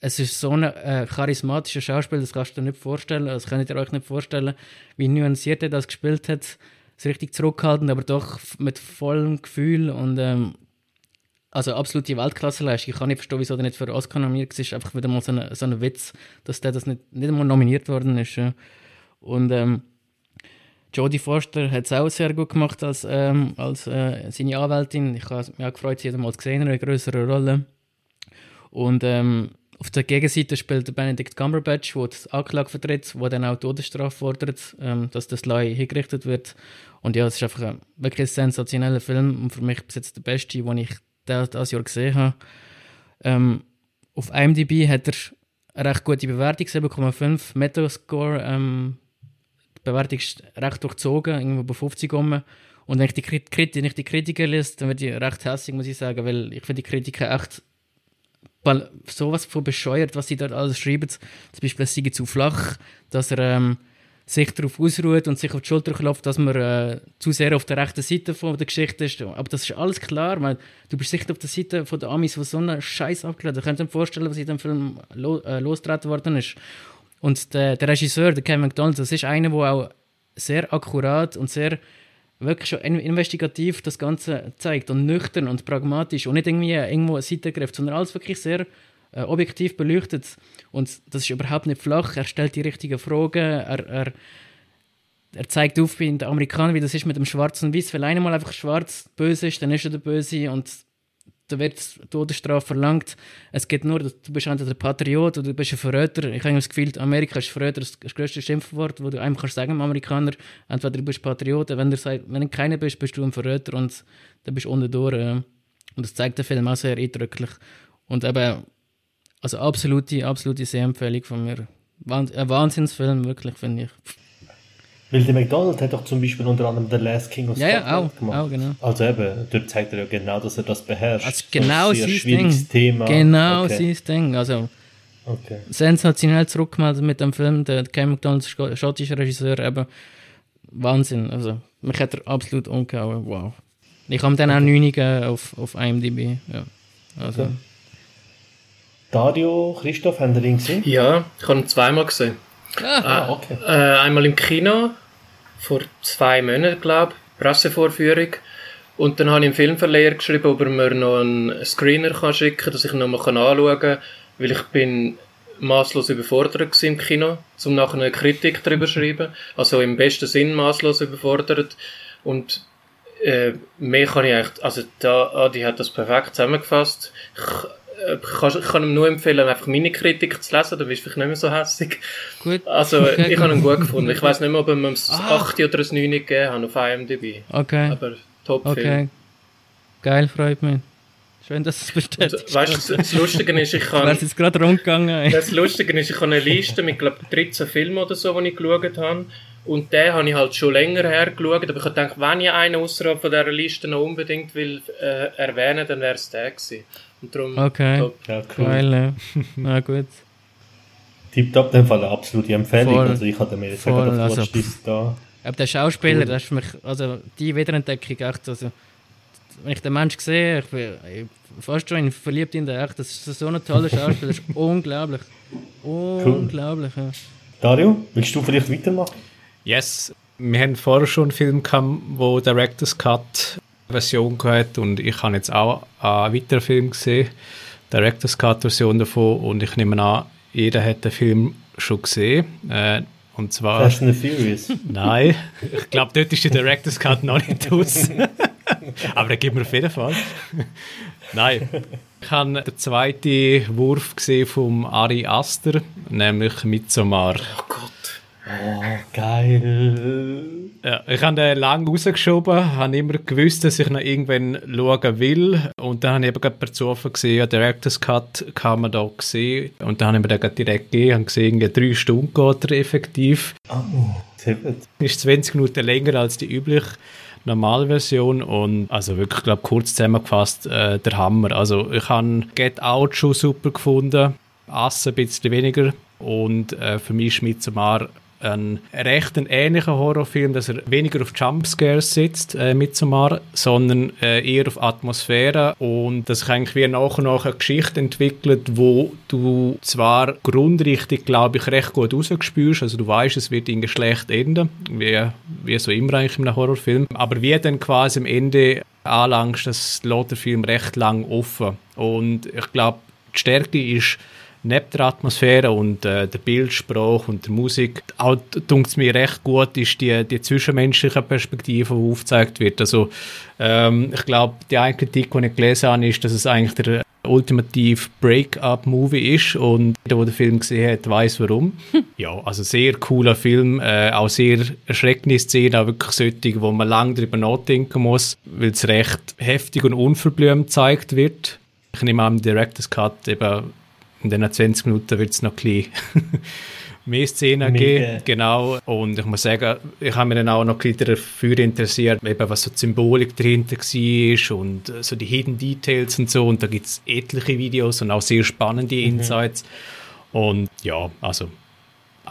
es ist so ein äh, charismatischer Schauspieler, das kannst du dir nicht vorstellen, das könnt ihr euch nicht vorstellen, wie nuanciert er das gespielt hat. Es ist richtig zurückhaltend, aber doch mit vollem Gefühl und ähm, also absolute Weltklasseleistung. Ich kann nicht verstehen, wieso er nicht für Oscar nominiert ist. Einfach wieder mal so ein so Witz, dass der das nicht, nicht einmal nominiert worden ist. Und ähm, Jodie Foster hat es auch sehr gut gemacht als, ähm, als äh, seine Anwältin. Ich habe mich auch gefreut, sie mal gesehen in einer größeren Rolle. Und ähm, auf der Gegenseite spielt Benedict Cumberbatch, der das Anklage vertritt, der dann auch Todesstrafe fordert, ähm, dass das Lei hingerichtet wird. Und ja, es ist einfach ein wirklich sensationeller Film und für mich bis jetzt der beste, den ich dieses Jahr gesehen habe. Ähm, auf IMDb hat er eine recht gute Bewertung, 7,5 Metascore. Ähm, Bewertung ist recht durchzogen, irgendwo bei 50 rum. Und wenn ich die, Krit wenn ich die Kritiker lese, dann werde ich recht hässlich, muss ich sagen, weil ich finde die Kritiker echt sowas von bescheuert, was sie dort alles schreiben. Zum Beispiel, es sei zu flach, dass er ähm, sich darauf ausruht und sich auf die Schulter klopft, dass man äh, zu sehr auf der rechten Seite von der Geschichte ist. Aber das ist alles klar, weil du bist sicher auf der Seite von der Amis, wo so einen Scheiß abgeladen. Ich könnte mir vorstellen, was in dem Film lo äh, losgetreten worden ist. Und der, der Regisseur, der Kevin McDonald, das ist einer, der auch sehr akkurat und sehr wirklich schon investigativ das Ganze zeigt und nüchtern und pragmatisch und nicht irgendwie irgendwo eine Seite greift, sondern alles wirklich sehr äh, objektiv beleuchtet. Und das ist überhaupt nicht flach. Er stellt die richtigen Fragen. Er, er, er zeigt auf bei den Amerikanern, wie das ist mit dem Schwarz und Weiß. Weil einer mal einfach schwarz böse ist, dann ist er der Böse und da wird Todesstrafe verlangt. Es geht nur, du bist entweder der Patriot oder du bist ein Verräter. Ich habe das Gefühl, Amerika ist Verräter das, das größte Schimpfwort, das du einem kannst sagen, Amerikaner. Entweder du bist Patriot, wenn du, wenn du keiner bist, bist du ein Verräter und dann bist du unten durch. Und das zeigt der Film auch sehr eindrücklich. Und eben, also absolute, absolute Sehempfehlung von mir. Ein Wahnsinnsfilm, wirklich, finde ich. Weil der McDonald hat doch zum Beispiel unter anderem The Last King of Scotland ja, ja, auch, gemacht. Auch, genau. Also eben, dort zeigt er ja genau, dass er das beherrscht. Also genau sein Ding. Thema. Genau okay. sein Ding. Also okay. sensationell zurückgemeldet mit dem Film. Der Ken McDonald, schottischer Regisseur, eben Wahnsinn. Also mich hat er absolut umgehauen. Wow. Ich habe dann auch 9 auf, auf IMDb. Ja. Also. Okay. Dario, Christoph, haben Sie ihn gesehen? Ja, ich habe ihn zweimal gesehen. Ah, okay. Äh, einmal im Kino, vor zwei Monaten, glaube ich, Pressevorführung. Und dann habe ich im Filmverleiher geschrieben, ob er mir noch einen Screener kann schicken kann, dass ich ihn noch mal anschauen kann, weil ich bin maßlos überfordert im Kino, um nachher eine Kritik darüber zu schreiben. Also im besten Sinn maßlos überfordert. Und äh, mehr kann ich eigentlich, also da, Adi hat das perfekt zusammengefasst. Ich, äh, ich kann ihm nur empfehlen, einfach meine Kritik zu lesen, dann bist du vielleicht nicht mehr so hässlich. Gut. Also, ich habe ihn gut gefunden. Ich weiß nicht mehr, ob ich ihm ein 8 oder ein 9 gegeben habe auf IMDb. Okay. Aber Top-Film. Okay. Geil, freut mich. Schön, dass es bestätigt Weißt du, das Lustige ist, ich kann. jetzt gerade rumgegangen. Das Lustige ist, ich habe eine Liste mit, glaube 13 Filmen oder so, die ich geschaut habe. Und den habe ich halt schon länger her geschaut, aber ich habe gedacht, wenn ich einen außerhalb von dieser Liste noch unbedingt will, äh, erwähnen, dann wäre es der gewesen. Und darum okay. top. Ja, cool. Geil, ja. Na gut. Tipptopp, in dem Fall eine absolute Empfehlung. Voll. Also ich hatte mir jetzt Voll, gerade also, da. Aber der Schauspieler, cool. das ist für mich, also die Wiederentdeckung echt, also wenn ich den Mensch sehe, ich bin fast schon verliebt in den echt. Das ist so ein toller Schauspieler, das ist unglaublich. Unglaublich, cool. ja. Dario, willst du vielleicht weitermachen? Yes. Wir haben vorher schon einen Film gehabt, wo Director's Cut Version gehabt und ich habe jetzt auch einen weiteren Film gesehen, Director's Cut Version davon und ich nehme an, jeder hat den Film schon gesehen. Äh, und zwar. Fast and the Furious. Nein, ich glaube, dort ist der Director's Cut noch nicht aus. Aber den gibt mir auf jeden Fall. Nein. Ich habe den zweiten Wurf gesehen vom Ari Aster, nämlich Midsommar. Oh Gott. Oh, geil. Ja, ich habe den lange rausgeschoben, habe immer gewusst, dass ich noch irgendwann schauen will. Und dann habe ich eben gerade per Zufall gesehen, ja, Director's Cut kann man da sehen. Und dann habe ich mir den direkt gegeben und gesehen, drei Stunden geht er effektiv. Oh, gut. Ist 20 Minuten länger als die übliche Normalversion und also wirklich, glaube kurz zusammengefasst, äh, der Hammer. Also ich habe Get Out schon super gefunden, Ass ein bisschen weniger und äh, für mich ist Midsommar ein recht ein ähnlicher Horrorfilm, dass er weniger auf Jumpscares sitzt, äh, Midsommar, sondern äh, eher auf Atmosphäre. Und dass sich eigentlich wie nach und nach eine Geschichte entwickelt, wo du zwar grundrichtig, glaube ich, recht gut rausgespürst, also du weißt, es wird irgendwie schlecht enden, wie, wie so immer eigentlich in einem Horrorfilm, aber wie dann quasi am Ende anlangst, das lässt der Film recht lang offen. Und ich glaube, die Stärke ist neben der Atmosphäre und äh, der Bildsprache und der Musik, auch dunkt es mir recht gut, ist die, die zwischenmenschliche Perspektive, die aufgezeigt wird. Also ähm, ich glaube, die eine Kritik, die ich gelesen habe, ist, dass es eigentlich der ultimativ Break-up-Movie ist und der, der den Film gesehen hat, weiß warum. ja, also sehr cooler Film, äh, auch sehr erschreckende Szenen, auch wirklich solche, wo man lange darüber nachdenken muss, weil es recht heftig und unverblümt gezeigt wird. Ich nehme an, im Director's Cut eben in den 20 Minuten wird es noch ein bisschen mehr Szenen geben. Genau. Und ich muss sagen, ich habe mich dann auch noch ein bisschen dafür interessiert, eben was so die Symbolik dahinter war und äh, so die Hidden Details und so. Und da gibt es etliche Videos und auch sehr spannende mhm. Insights. Und ja, also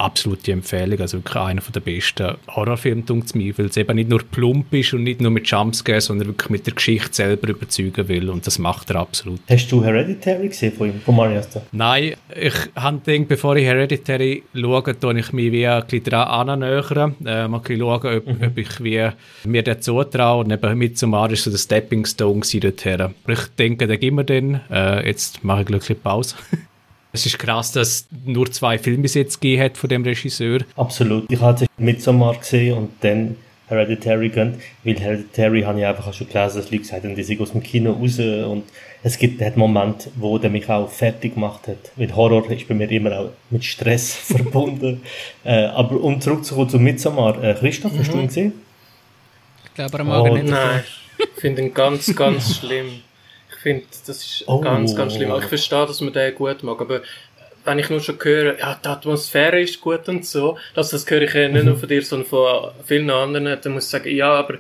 absolute Empfehlung. Also wirklich einer der besten Horrorfilme, denkt mir, weil es eben nicht nur plump ist und nicht nur mit Jumpscares, sondern wirklich mit der Geschichte selber überzeugen will. Und das macht er absolut. Hast du Hereditary gesehen von ihm, von Mariasta? Nein, ich habe gedacht, bevor ich Hereditary schaue, tue ich mich wie ein bisschen daran annähern. Äh, mal schauen, ob, mhm. ob ich wie mir das zutraue. Und eben mit zum ist so der Stepping Stone dorthin. Ich denke, den geben wir dann. Äh, jetzt mache ich glücklich Pause. Es ist krass, dass es nur zwei Filme bis jetzt gegeben hat von dem Regisseur. Absolut. Ich hatte Midsommar gesehen und dann Hereditary gönnt, weil Hereditary habe ich einfach schon gelesen, dass Leute gesagt haben, die sind aus dem Kino raus und es gibt einen Moment, wo der mich auch fertig gemacht hat. Weil Horror ist bei mir immer auch mit Stress verbunden. Äh, aber um zurückzukommen zu Midsommar, äh, Christoph, mhm. hast du ihn gesehen? Ich glaube, er mag oh, nicht. Nein, ich finde ihn ganz, ganz schlimm finde, das ist oh. ganz, ganz schlimm. Ich verstehe, dass man den gut mag, aber wenn ich nur schon höre, ja, die Atmosphäre ist gut und so, das, das höre ich ja nicht mhm. nur von dir, sondern von vielen anderen, dann muss ich sagen, ja, aber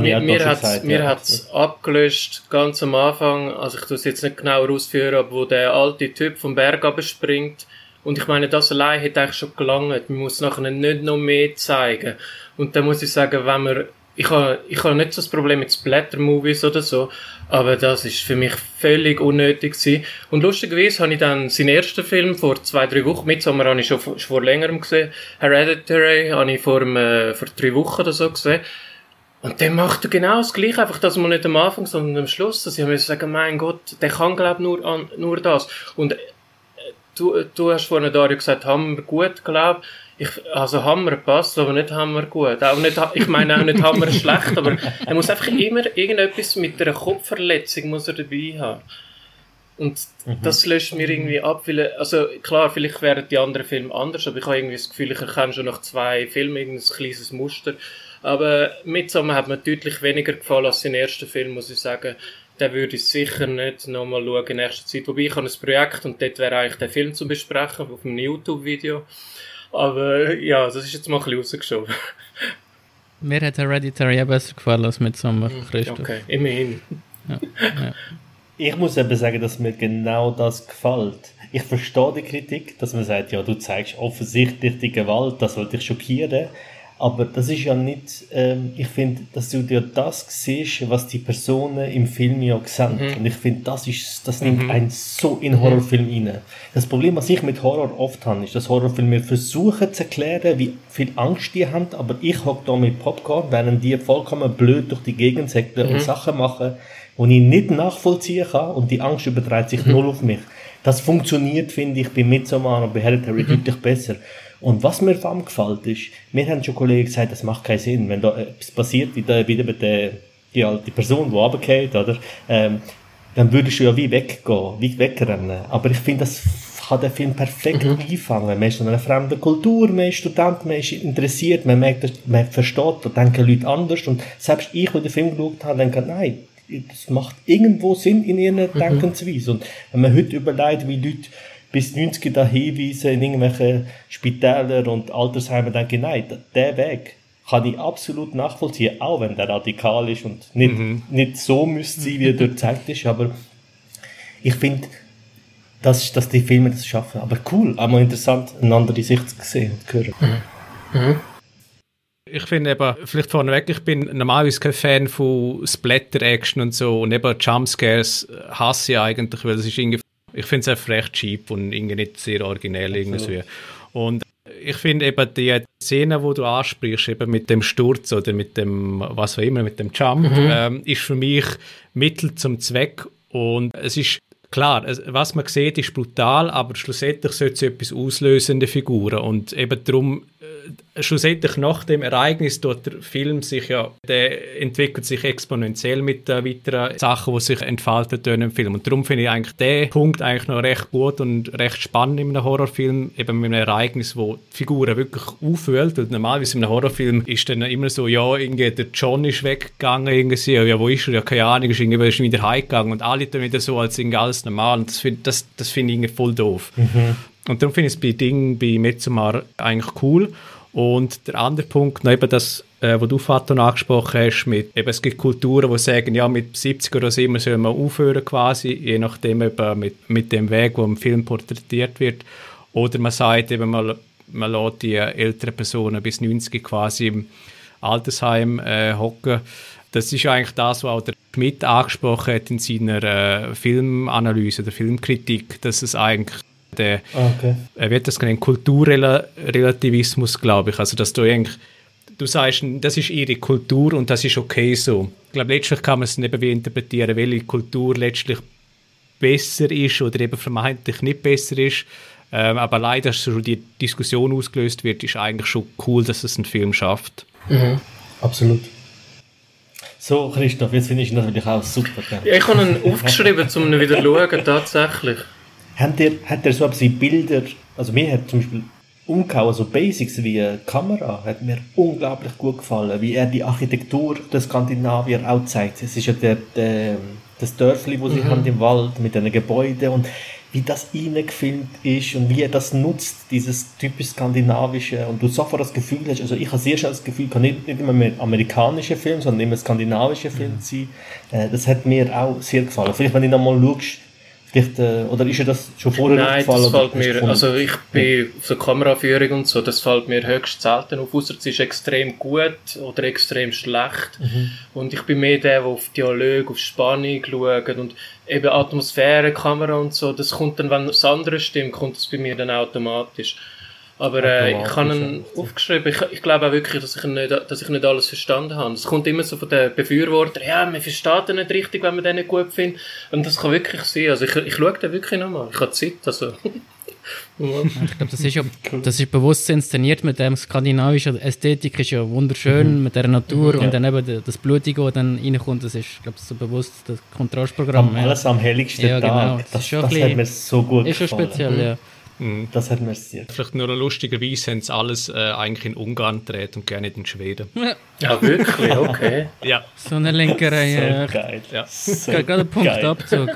mir, mir hat es mir ja. hat's abgelöscht, ganz am Anfang, also ich tue es jetzt nicht genau ausführen, aber wo der alte Typ vom Berg abspringt, und ich meine, das allein hätte eigentlich schon gelangt. Man muss nachher nicht noch mehr zeigen. Und da muss ich sagen, wenn man ich habe ich hab nicht so das Problem mit Splatter-Movies oder so, aber das ist für mich völlig unnötig gewesen. Und lustigerweise habe ich dann seinen ersten Film vor zwei, drei Wochen, Midsommar habe ich schon, schon vor längerem gesehen, Hereditary habe ich vor, äh, vor drei Wochen oder so gesehen. Und der macht er genau das Gleiche, einfach dass man nicht am Anfang, sondern am Schluss, dass ich mir sagen, mein Gott, der kann glaub nur nur das. Und äh, du, du hast vorhin Dario gesagt, haben wir gut, glaub ich, also Hammer passt, aber nicht Hammer gut. Auch nicht, ich meine auch nicht Hammer schlecht, aber er muss einfach immer irgendetwas mit einer Kopfverletzung muss er dabei haben. Und mhm. das löscht mir irgendwie ab, weil, also klar, vielleicht wären die anderen Filme anders, aber ich habe irgendwie das Gefühl, ich erkenne schon nach zwei Filmen irgendein kleines Muster. Aber Midsommar hat mir deutlich weniger gefallen als sein erster Film, muss ich sagen. Den würde ich sicher nicht nochmal schauen in nächster Zeit. Wobei ich habe ein Projekt und dort wäre eigentlich der Film zu besprechen, auf einem YouTube-Video. Aber ja, das ist jetzt mal ein bisschen rausgeschoben. Mir hat Hereditary ja besser gefallen als mit Sommer, hm, Christoph. Okay, immerhin. Ja, ja. Ich muss eben sagen, dass mir genau das gefällt. Ich verstehe die Kritik, dass man sagt, ja, du zeigst offensichtlich die Gewalt, das soll dich schockieren. Aber das ist ja nicht, ähm, ich finde, dass du dir das siehst, was die Personen im Film ja sehen. Mhm. Und ich finde, das ist, das nimmt mhm. einen so in Horrorfilm mhm. rein. Das Problem, was ich mit Horror oft habe, ist, dass Horrorfilme versuchen zu erklären, wie viel Angst die haben, aber ich hocke da mit Popcorn, während die vollkommen blöd durch die Gegend säckeln mhm. und Sachen machen, die ich nicht nachvollziehen kann und die Angst überträgt sich mhm. null auf mich. Das funktioniert, finde ich, bei Midsommar und bei Hereditary mhm. deutlich besser. Und was mir vor allem gefällt ist, mir haben schon Kollegen gesagt, das macht keinen Sinn, wenn da etwas passiert, wie da wieder mit der, die alte Person, die runtergeht, oder, ähm, dann würdest du ja wie weggehen, wie wegrennen. Aber ich finde, das kann den Film perfekt mhm. einfangen. Man ist in einer fremden Kultur, man ist Student, man ist interessiert, man merkt, man versteht, da denken Leute anders. Und selbst ich, der den Film geschaut habe, denke, nein, das macht irgendwo Sinn in ihrer mhm. Denkensweise. Und wenn man heute überlegt, wie Leute bis 90 da hinweisen in irgendwelche Spitäler und Altersheime, denke ich, nein, der Weg kann ich absolut nachvollziehen, auch wenn der radikal ist und nicht, mhm. nicht so müsste sein, wie er dort gezeigt ist, aber ich finde, dass, dass die Filme das schaffen. Aber cool, auch mal interessant, eine andere Sicht zu sehen und zu hören. Mhm. Mhm. Ich finde eben, vielleicht vorneweg, ich bin normalerweise kein Fan von Splatter-Action und so und eben Jumpscares hasse ich eigentlich, weil das ist irgendwie, ich finde es einfach recht cheap und irgendwie nicht sehr originell irgendwie. Und ich finde eben die Szene, wo du ansprichst, eben mit dem Sturz oder mit dem, was auch immer, mit dem Jump, mhm. ähm, ist für mich Mittel zum Zweck und es ist Klar, was man sieht, ist brutal, aber schlussendlich sollte es etwas auslösende Figuren und eben darum schlussendlich nach dem Ereignis dort der Film sich ja, der entwickelt sich exponentiell mit äh, weiteren Sachen, die sich entfalten im Film. Und darum finde ich eigentlich den Punkt eigentlich noch recht gut und recht spannend in einem Horrorfilm, eben mit einem Ereignis, wo die Figuren wirklich auffüllt. Und normalerweise in einem Horrorfilm ist dann immer so, ja, irgendwie der John ist weggegangen, irgendwie, ja, wo ist er? Ja, keine Ahnung, ist irgendwie ist wieder heimgegangen und alle dann wieder so, als irgendwie alles normal. Und das finde das, das find ich irgendwie voll doof. Mhm. Und darum finde ich es bei Ding, bei Metzumar eigentlich cool. Und der andere Punkt, noch eben das, äh, was du, Faton, angesprochen hast, mit, eben, es gibt Kulturen, die sagen, ja, mit 70 oder so immer soll man aufhören quasi, je nachdem eben mit, mit dem Weg, wo im Film porträtiert wird. Oder man sagt eben, man, man lässt die älteren Personen bis 90 quasi im Altersheim äh, hocken. Das ist eigentlich das, was auch der Schmidt angesprochen hat in seiner äh, Filmanalyse, der Filmkritik, dass es eigentlich der, okay. er wird das genannt, Kulturrelativismus, glaube ich. Also, dass du eigentlich, du sagst, das ist ihre Kultur und das ist okay so. Ich glaube, letztlich kann man es eben wie interpretieren, welche Kultur letztlich besser ist oder eben vermeintlich nicht besser ist. Ähm, aber leider, dass so die Diskussion ausgelöst wird, ist eigentlich schon cool, dass es einen Film schafft. Mhm. Absolut. So, Christoph, jetzt finde ich das natürlich auch super. Ja, ich habe ihn aufgeschrieben, um ihn wieder zu schauen, tatsächlich. Hat er, hat er so etwas wie Bilder, also mir hat zum Beispiel umgehauen, so Basics wie eine Kamera, hat mir unglaublich gut gefallen, wie er die Architektur der Skandinavier auch zeigt. Es ist ja der, der, das Dörfli, wo sie mhm. haben im Wald, mit den Gebäuden und wie das gefilmt ist und wie er das nutzt, dieses typisch skandinavische und du sofort das Gefühl hast, also ich habe sehr schnell das Gefühl, kann nicht, nicht immer mehr amerikanische Film, sondern immer skandinavische Film mhm. sein. Äh, das hat mir auch sehr gefallen. Vielleicht, wenn du nochmal schaust, Vielleicht, äh, oder ist dir das schon vorher Nein, gefallen? das fällt mir, also ich bin auf der Kameraführung und so, das fällt mir höchst selten auf, außer es ist extrem gut oder extrem schlecht. Mhm. Und ich bin mehr der, der auf Dialog, auf Spannung schaut und eben Atmosphäre, Kamera und so, das kommt dann, wenn das andere stimmt, kommt das bei mir dann automatisch. Aber äh, ich habe ihn aufgeschrieben. Ich, ich glaube auch wirklich, dass ich, nicht, dass ich nicht alles verstanden habe. Es kommt immer so von den Befürwortern, ja, man versteht ihn nicht richtig, wenn man den nicht gut findet. Und das kann wirklich sein. Also ich, ich schaue den wirklich nochmal. Ich habe Zeit. Also. ich glaube, das ist ja das ist bewusst inszeniert mit dem skandinavischen Ästhetik, ist ja wunderschön mhm. mit der Natur ja. und dann eben das Blutige, das dann reinkommt, das ist, glaube ich, so bewusst das Kontrastprogramm. Am, alles am helligsten ja, genau. Tag. Das, das, das hat mir so gut ist gefallen. Ist schon speziell, mhm. ja. Mhm. Das hat sehr. Vielleicht nur lustigerweise haben sie alles äh, eigentlich in Ungarn gedreht und gerne in Schweden. Ja, wirklich? Okay. ja. So eine Lenkerei. So ja. geil. Ja. So gerade einen Punktabzug.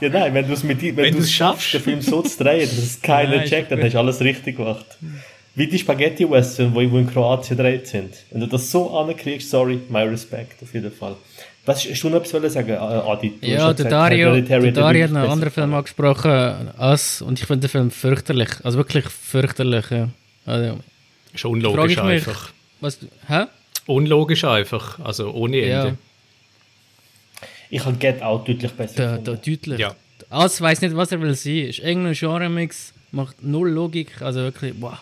ja, nein, wenn du es mit wenn, wenn du es schaffst, den Film so zu drehen, dass es keiner nein, checkt, dann hast du alles richtig gemacht. Wie die Spaghetti-Western, die in Kroatien gedreht sind. Wenn du das so ankriegst, sorry, my respect, auf jeden Fall. Was du noch etwas sagen, Adi? Du ja, der Dario, der Dario hat einen anderen Film angesprochen, Us, und ich finde den Film fürchterlich. Also wirklich fürchterlich. Ja. Also, ist unlogisch einfach. Was, hä? Unlogisch einfach, also ohne Ende. Ja. Ich habe Get Out deutlich besser da, da, deutlich. Ja. Us weiß nicht, was er will sein. Ist irgendein Genre-Mix, macht null Logik, also wirklich, boah.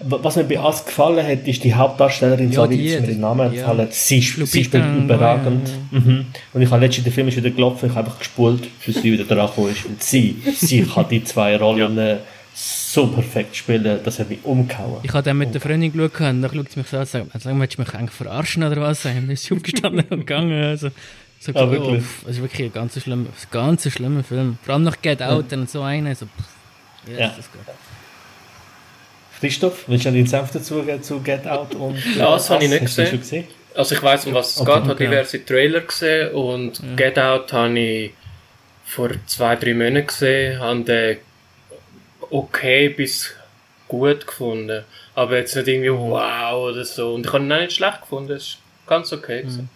Was mir bei As gefallen hat, ist die Hauptdarstellerin, ja, sorry, die, mir den Namen ja. entfallen. Sie, sie spielt überragend. Ja, mhm. Und ich habe letztens den Film wieder gelaufen, ich habe einfach gespult, bis sie wieder dran ist. Und sie, sie kann die zwei Rollen ja. so perfekt spielen, dass er mich umgehauen Ich habe dann mit der Freundin geschaut und dann schaut sie mich so an und sagt, willst du mich eigentlich verarschen oder was? Dann ist sie aufgestanden und gegangen. Also, So, Ah, oh, wirklich? pff, das ist wirklich ein ganz schlimmer, ganz schlimmer Film. Vor allem noch Get Out, dann so einer, so, yes, Ja. das geht. Christoph, willst du noch deinen Senf dazugeben zu Get Out und Ja, das habe ich nicht gesehen. gesehen? Also ich weiß um was es Okay, geht, habe okay. diverse Trailer gesehen und Get Out habe ich vor zwei, drei Monaten gesehen, habe den okay bis gut gefunden. Aber jetzt nicht irgendwie wow oder so. Und ich habe ihn auch nicht schlecht gefunden, es ist ganz okay gewesen.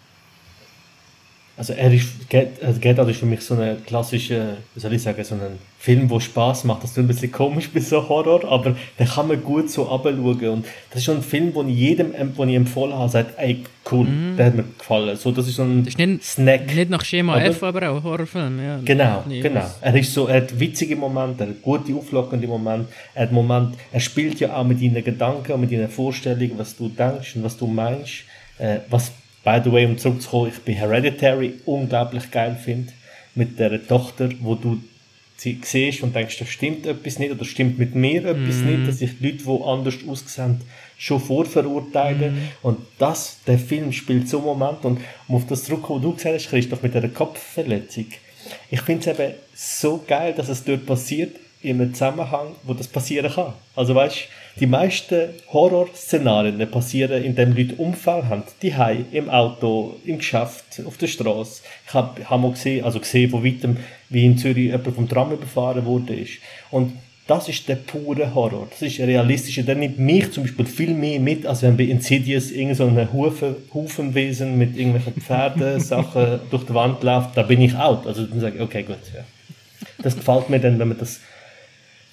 Also er ist, Get, also Get Out ist für mich so ein klassischer, wie soll ich sagen, so ein Film, der Spaß macht. Das ist ein bisschen komisch bei so Horror, aber den kann man gut so abschauen. Und das ist schon ein Film, den jedem, den ich empfohlen habe, sagt, ey, cool, der hat mir gefallen. So, das ist so ein Das ist nicht, Snack. nicht nach Schema Oder? F, aber auch Horrorfilm. Ja. Genau, Nee, genau. Er ist so, er hat witzige Momente, er hat gute, auflockende Momente, er hat Momente, er spielt ja auch mit deinen Gedanken mit deinen Vorstellungen, was du denkst und was du meinst. Äh, was, by the way, um zurückzukommen, ich bei Hereditary unglaublich geil finde, mit der Tochter, wo du sie siehst und denkst, da stimmt etwas nicht oder stimmt mit mir etwas nicht, dass ich Leute, die anders aussehen, schon vorverurteilen. Und das, der Film spielt so Moment und um auf das zurückzukommen, was du gesagt hast, Christoph, mit dieser Kopfverletzung. Ich finde es eben so geil, dass es dort passiert, in einem Zusammenhang, wo das passieren kann. Also weißt, die meisten Horrorszenarien passieren, indem Leute Unfall haben. Die im Auto, im Geschäft, auf der Straße. Ich habe hab mal gesehen, also gesehen von weitem, wie in Zürich jemand vom Tram überfahren wurde. Ist. Und das ist der pure Horror. Das ist realistisch. Der nimmt mich zum Beispiel viel mehr mit, als wenn bei Insidious irgend so Hufen, Hufenwesen mit irgendwelchen Pferden, Sachen durch die Wand läuft. Da bin ich out. Also dann sage ich, okay, gut. Ja. Das gefällt mir dann, wenn man das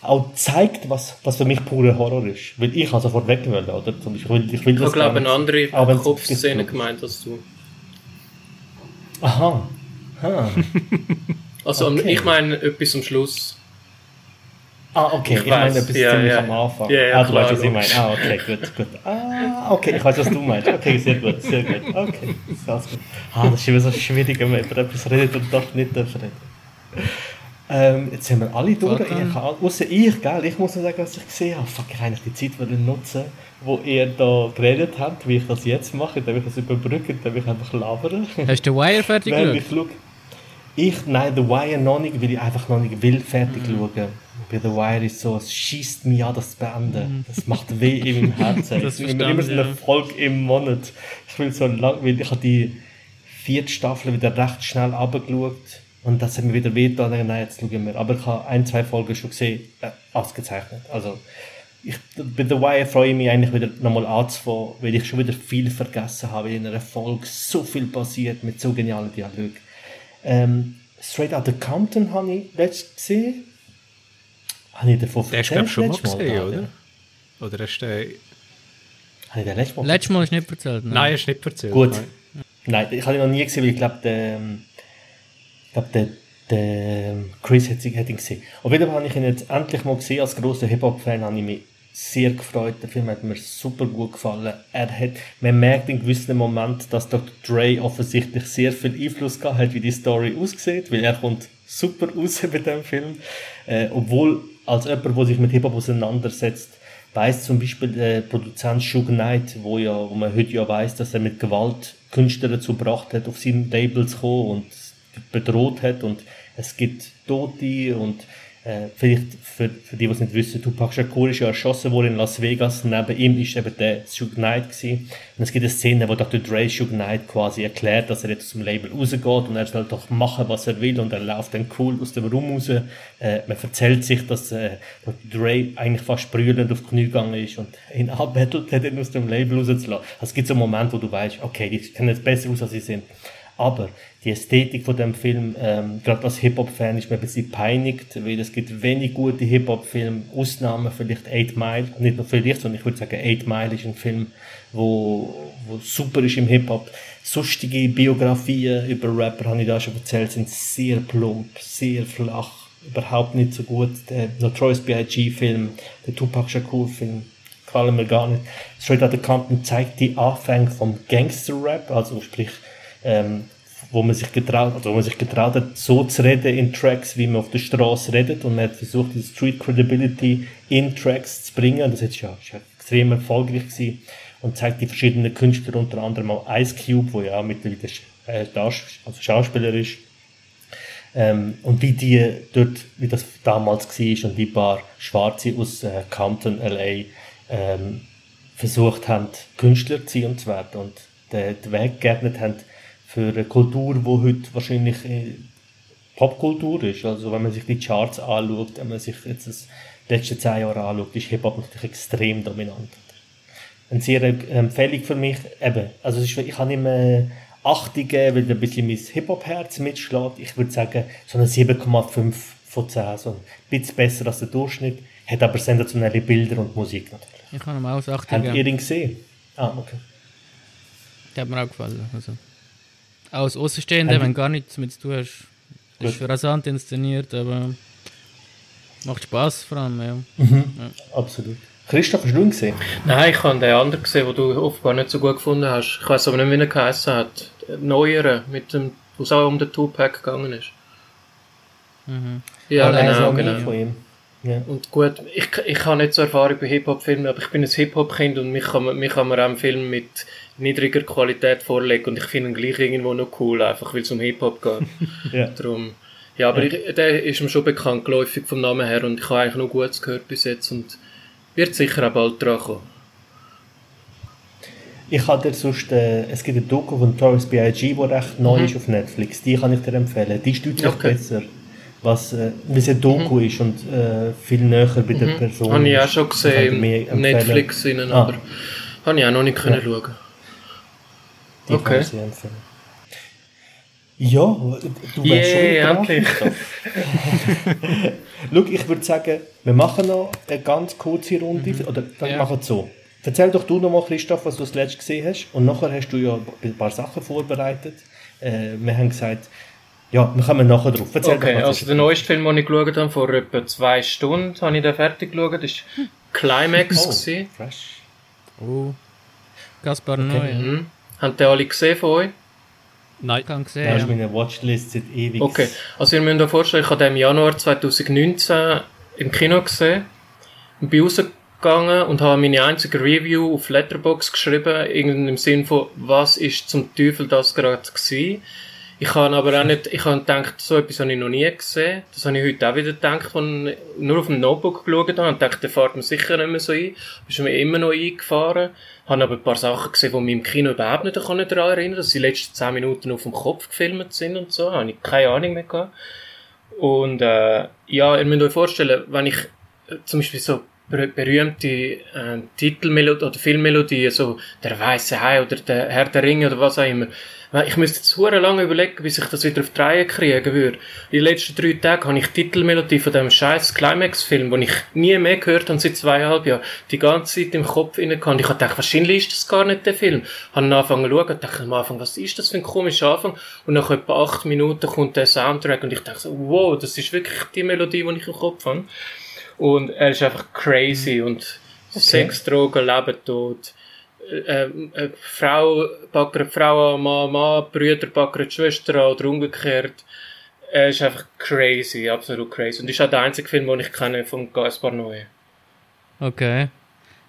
auch zeigt, was, was für mich purer Horror ist. Weil ich habe sofort weg oder? Zum Beispiel, ich will Ich das glaube eine andere Kopfszene gemeint als du. Aha. Ha. Also Okay. ich meine etwas am Schluss. Ah, okay. Ich, Ich meine etwas ja, ziemlich ja. am Anfang. Ja, ja, ah, du klar, weißt, was ich meine. Ah, okay, gut, gut. Ah, okay, ich weiß, was du meinst. Okay, sehr gut, sehr gut. Okay, sehr gut. Ah, das ist immer so schwierig, wenn man über etwas redet und doch nicht darf reden. Ähm, jetzt sind wir alle durch. Fabian. Ich, gell? Ich muss noch sagen, was ich gesehen habe. Fuck, ich eigentlich die Zeit wollen nutzen, wo ihr da geredet habt, wie ich das jetzt mache, indem ich das überbrücke, indem ich einfach labere. Hast du The Wire fertig geschaut? ich nein, The Wire noch nicht, weil ich einfach noch nicht will fertig schauen. Bei The Wire ist so, es schießt mich an, das zu beenden. Das macht weh in meinem Herzen. Das ich will immer so verstand eine ich, ja. Folge im Monat. Ich will so lang, weil ich habe die vierte Staffel wieder recht schnell abgeschaut. Und das hat mir wieder weh getan. Nein, jetzt schauen wir. Aber ich habe ein, zwei Folgen schon gesehen, äh, ausgezeichnet. Also, ich, bei The Wire freue ich mich eigentlich wieder nochmal anzufangen, weil ich schon wieder viel vergessen habe. In einer Folge so viel passiert mit so genialen Dialogen. Ähm, Straight Outta Compton habe ich letztes gesehen. Habe ich davon Der hast du, glaube ich, schon mal gesehen, da, oder? ja? Oder hast du den... Habe ich den letztes Mal Letztes Mal hast du nicht erzählt. ne? Nein, hast du nicht erzählt. Gut. Nein. Nein, ich habe ihn noch nie gesehen, weil ich glaube, der, ähm, glaube, der, der Chris hat, hat ihn gesehen. Auf jeden habe ich ihn jetzt endlich mal gesehen. Als grosser Hip-Hop-Fan habe ich mich sehr gefreut. Der Film hat mir super gut gefallen. Er hat, man merkt in gewissen Momenten, dass Dr. Dre offensichtlich sehr viel Einfluss gehabt hat, wie die Story aussieht, weil er kommt super raus bei dem Film. Äh, obwohl, als jemand, der sich mit Hip-Hop auseinandersetzt, weiß zum Beispiel der Produzent Suge Knight, wo, ja, wo man heute ja weiß, dass er mit Gewalt Künstler dazu gebracht hat, auf sein Label zu kommen und bedroht hat und es gibt Tote und äh, vielleicht für, für die, die es nicht wissen, Tupac Shakur ist ja erschossen worden in Las Vegas, neben ihm ist eben der Suge Knight gewesen. und es gibt eine Szene, wo Dr. Dre Suge Knight quasi erklärt, dass er jetzt dem Label rausgeht und er soll doch machen, was er will und er läuft dann cool aus dem Raum raus. Äh, man erzählt sich, dass äh, Dr. Dre eigentlich fast brüllend auf die Knie gegangen ist und ihn anbettelt hat, ihn aus dem Label rauszulassen. Also es gibt so einen Moment, wo du weißt, okay, die kennen jetzt besser aus, als sie sind. Aber die Ästhetik von dem Film, ähm, gerade als Hip-Hop-Fan, ist mir ein bisschen peinigt, weil es gibt wenig gute Hip-Hop-Filme, Ausnahmen vielleicht Eight Mile, nicht nur vielleicht, sondern ich würde sagen, Eight Mile ist ein Film, wo, wo super ist im Hip-Hop. Sonstige Biografien über Rapper, habe ich da schon erzählt, sind sehr plump, sehr flach, überhaupt nicht so gut. Der Notorious B.I.G.-Film, der Tupac Shakur-Film, gefallen mir gar nicht. Straight Outta Compton zeigt die Anfänge vom Gangster-Rap, also sprich, ähm, wo man sich getraut, also wo man sich getraut hat, so zu reden in Tracks, wie man auf der Straße redet und man hat versucht, die Street Credibility in Tracks zu bringen. Das ist ja, ist ja extrem erfolgreich gewesen und zeigt die verschiedenen Künstler, unter anderem auch Ice Cube, wo ja mittlerweile äh, also schauspielerisch. Ähm, und wie die dort, wie das damals war und wie ein paar Schwarze aus äh, Compton, L.A. Ähm, versucht haben, Künstler zu sein und zu werden und den Weg geebnet haben für eine Kultur, die heute wahrscheinlich äh, Popkultur ist. Also wenn man sich die Charts anschaut, wenn man sich jetzt das letzte zehn Jahre anschaut, ist Hip-Hop natürlich extrem dominant. Eine sehr Empfehlung für mich, eben, also ist, ich habe nicht mehr 8 gegeben, weil ein bisschen mein Hip-Hop-Herz mitschlägt. Ich würde sagen, so eine 7,5 von 10, so ein bisschen besser als der Durchschnitt, hat aber sensationelle Bilder und Musik natürlich. Ich habe ihm auch 8 Habt ihr ihn gesehen? Ah, okay. Der hat mir auch gefallen. Also. Als Außenstehender, wenn gar nichts damit zu tun hast, ist Gut. rasant inszeniert, aber macht Spaß vor allem, ja. Absolut. Christoph, hast du ihn gesehen? Nein, ich habe den anderen gesehen, den du offenbar nicht so gut gefunden hast. Ich weiß aber nicht, wie er geheißen hat. Der Neuere, mit dem, wo es auch um den Tupac gegangen ist. Mhm. Ja, All Eyes genau, genau. Von ihm. Ja. Und gut, ich, ich habe nicht so Erfahrung bei Hip-Hop-Filmen, aber ich bin ein Hip-Hop-Kind und mich kann, man, mich kann man auch einen Film mit niedriger Qualität vorlegen und ich finde ihn gleich irgendwo noch cool, einfach weil es um Hip-Hop geht. Ja. Darum, ja, aber Ich, der ist mir schon bekannt, geläufig vom Namen her und ich habe eigentlich noch Gutes gehört bis jetzt und wird sicher auch bald dran kommen. Ich habe dir sonst, äh, es gibt eine Doku von Taurus B.I.G., die recht neu ist auf Netflix. Die kann ich dir empfehlen. Die ist deutlich Okay. besser. Was, äh, es eine Doku ist und äh, viel näher bei der Person Habe ich auch schon Ich kann gesehen im. Netflix, innen, Ah. aber habe ich auch noch nicht können schauen. Die kann Okay. ich sehr empfehlen. Ja, du wärst Yeah, schon endlich. Schau, ich würde sagen, wir machen noch eine ganz kurze Runde. Oder wir Ja. machen es so. Erzähl doch du noch mal, Christoph, was du das letzte gesehen hast. Und nachher hast du ja ein paar Sachen vorbereitet. Äh, wir haben gesagt, ja, wir kommen nachher drauf. Erzähl Okay, also der neueste Film, den ich geschaut habe, vor etwa zwei Stunden, habe ich den fertig geschaut, das war Climax. Oh, gewesen. fresh. Oh. Gaspar Noé. Mhm. Haben die alle gesehen von euch? Nein. Ich habe Das gesehen. ist meine Watchlist seit ewig. Okay, also ihr müsst euch vorstellen, ich habe den im Januar 2019 im Kino gesehen und bin rausgegangen und habe meine einzige Review auf Letterboxd geschrieben, irgendwie im Sinn von, was ist zum Teufel das gerade gewesen. Ich habe aber auch nicht, ich habe gedacht, so etwas habe ich noch nie gesehen. Das habe ich heute auch wieder gedacht, ich nur auf dem Notebook geschaut habe und dachte, der fährt mir sicher nicht mehr so ein. Ist mir immer noch eingefahren. Habe aber ein paar Sachen gesehen, die mich im Kino überhaupt nicht daran erinnern, dass die letzten 10 Minuten auf dem Kopf gefilmt sind und so. Habe ich keine Ahnung mehr gehabt. Und äh, ja, ihr müsst euch vorstellen, wenn ich äh, zum Beispiel so berühmte äh, Titelmelodie oder Filmmelodien, so der Weiße Hai oder der Herr der Ringe oder was auch immer, ich müsste jetzt hure lange überlegen, bis ich das wieder auf die Reihe kriegen würde. In den letzten drei Tagen habe ich die Titelmelodie von dem scheiß Climax-Film, den ich nie mehr gehört habe seit zweieinhalb Jahren, die ganze Zeit im Kopf inne gehabt. Ich habe gedacht, wahrscheinlich ist das gar nicht der Film. Habe dann angefangen zu schauen dachte am Anfang, was ist das für ein komischer Anfang? Und nach etwa acht Minuten kommt der Soundtrack und ich dachte wow, das ist wirklich die Melodie, die ich im Kopf habe. Und er ist einfach crazy und Sex, Drogen, Leben, Tod. Äh, äh, Frau backert Frau an, Mann, Mann, Brüder backert Schwester an oder umgekehrt. Er ist einfach crazy, absolut crazy. Und ist auch der einzige Film, den ich kenne von Gaspar Noé. Okay.